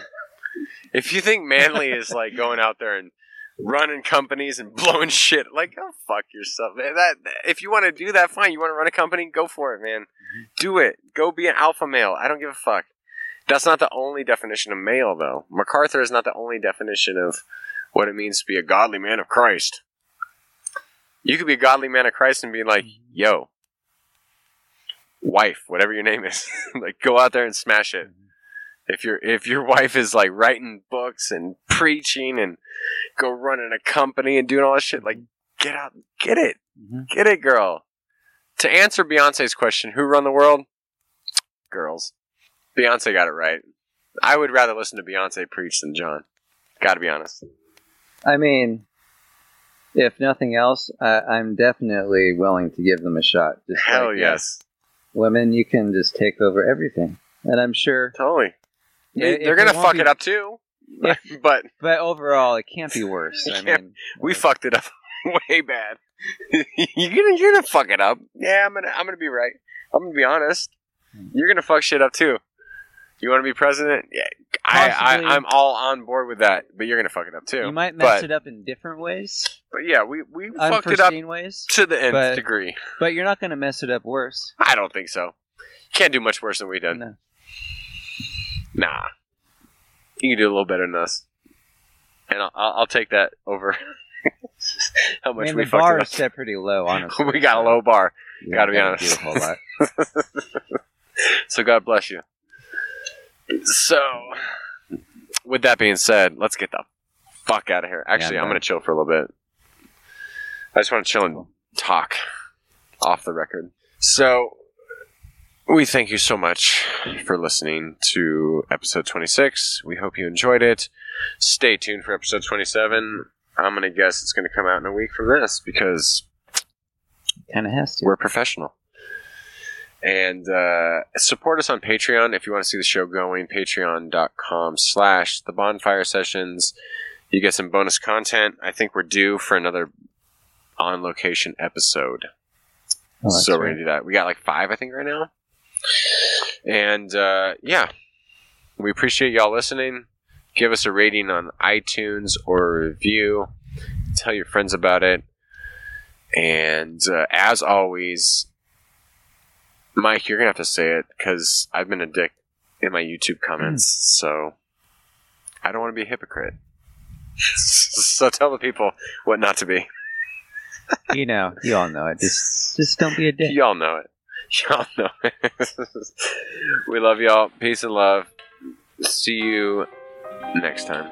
If you think manly is like <laughs> going out there and running companies and <laughs> blowing shit, like go fuck yourself, man. That if you want to do that, fine. You want to run a company, go for it, man. Mm-hmm. Do it. Go be an alpha male. I don't give a fuck. That's not the only definition of male, though. MacArthur is not the only definition of what it means to be a godly man of Christ. You could be a godly man of Christ and be like, mm-hmm. yo, wife, whatever your name is, <laughs> like go out there and smash it mm-hmm. if your if your wife is like writing books and preaching and go running a company and doing all this shit, like mm-hmm. get out, get it, Mhm. get it, girl. To answer Beyonce's question, who run the world? Girls. Beyonce got it right. I would rather listen to Beyonce preach than John. Got to be honest. I mean, if nothing else, I, I'm definitely willing to give them a shot. Just Hell like, yes, women, you can just take over everything, and I'm sure. totally. They- if They're gonna fuck be- it up too, <laughs> but But overall, it can't be worse. <laughs> I mean, we like, fucked it up <laughs> way bad. you're gonna you're gonna fuck it up. Yeah, I'm gonna I'm gonna be right. I'm gonna be honest. Mm. You're gonna fuck shit up too. You want to be president? Yeah, I, Possibly. I I'm all on board with that. But you're gonna fuck it up too. You might mess but, it up in different ways, But yeah, we we fucked it up ways, to the nth but- degree. but you're not going to mess it up worse. I don't think so. Can't do much worse than we did. No. Nah, you can do a little better than us, and I'll, I'll, I'll take that over <laughs> how much we the fucked bar is set pretty low, <laughs> honestly. we got a low bar. you gotta be honest. A whole lot. So God bless you. So, with that being said, let's get the fuck out of here. Actually, Yeah, I'm man. gonna chill for a little bit. I just want to chill and talk off the record. So, we thank you so much for listening to episode 26. We hope you enjoyed it. Stay tuned for episode 27. I'm gonna guess it's gonna come out in a week from this because Kind of has to. we're professional. And uh, support us on Patreon if you want to see the show going. Patreon.com slash the bonfire sessions. You get some bonus content. I think we're due for another on location episode. Oh, so we're gonna do that. We got like five, I think, right now. And uh, yeah, we appreciate y'all listening. Give us a rating on iTunes or a review. Tell your friends about it. And uh, as always, Mike, you're gonna have to say it because I've been a dick in my YouTube comments. Hmm. So I don't want to be a hypocrite. <laughs> so tell the people what not to be. You know, you all know it. Just, just don't be a dick. Y'all know it. <laughs> Y'all know it. <laughs> we love y'all. Peace and love. See you next time.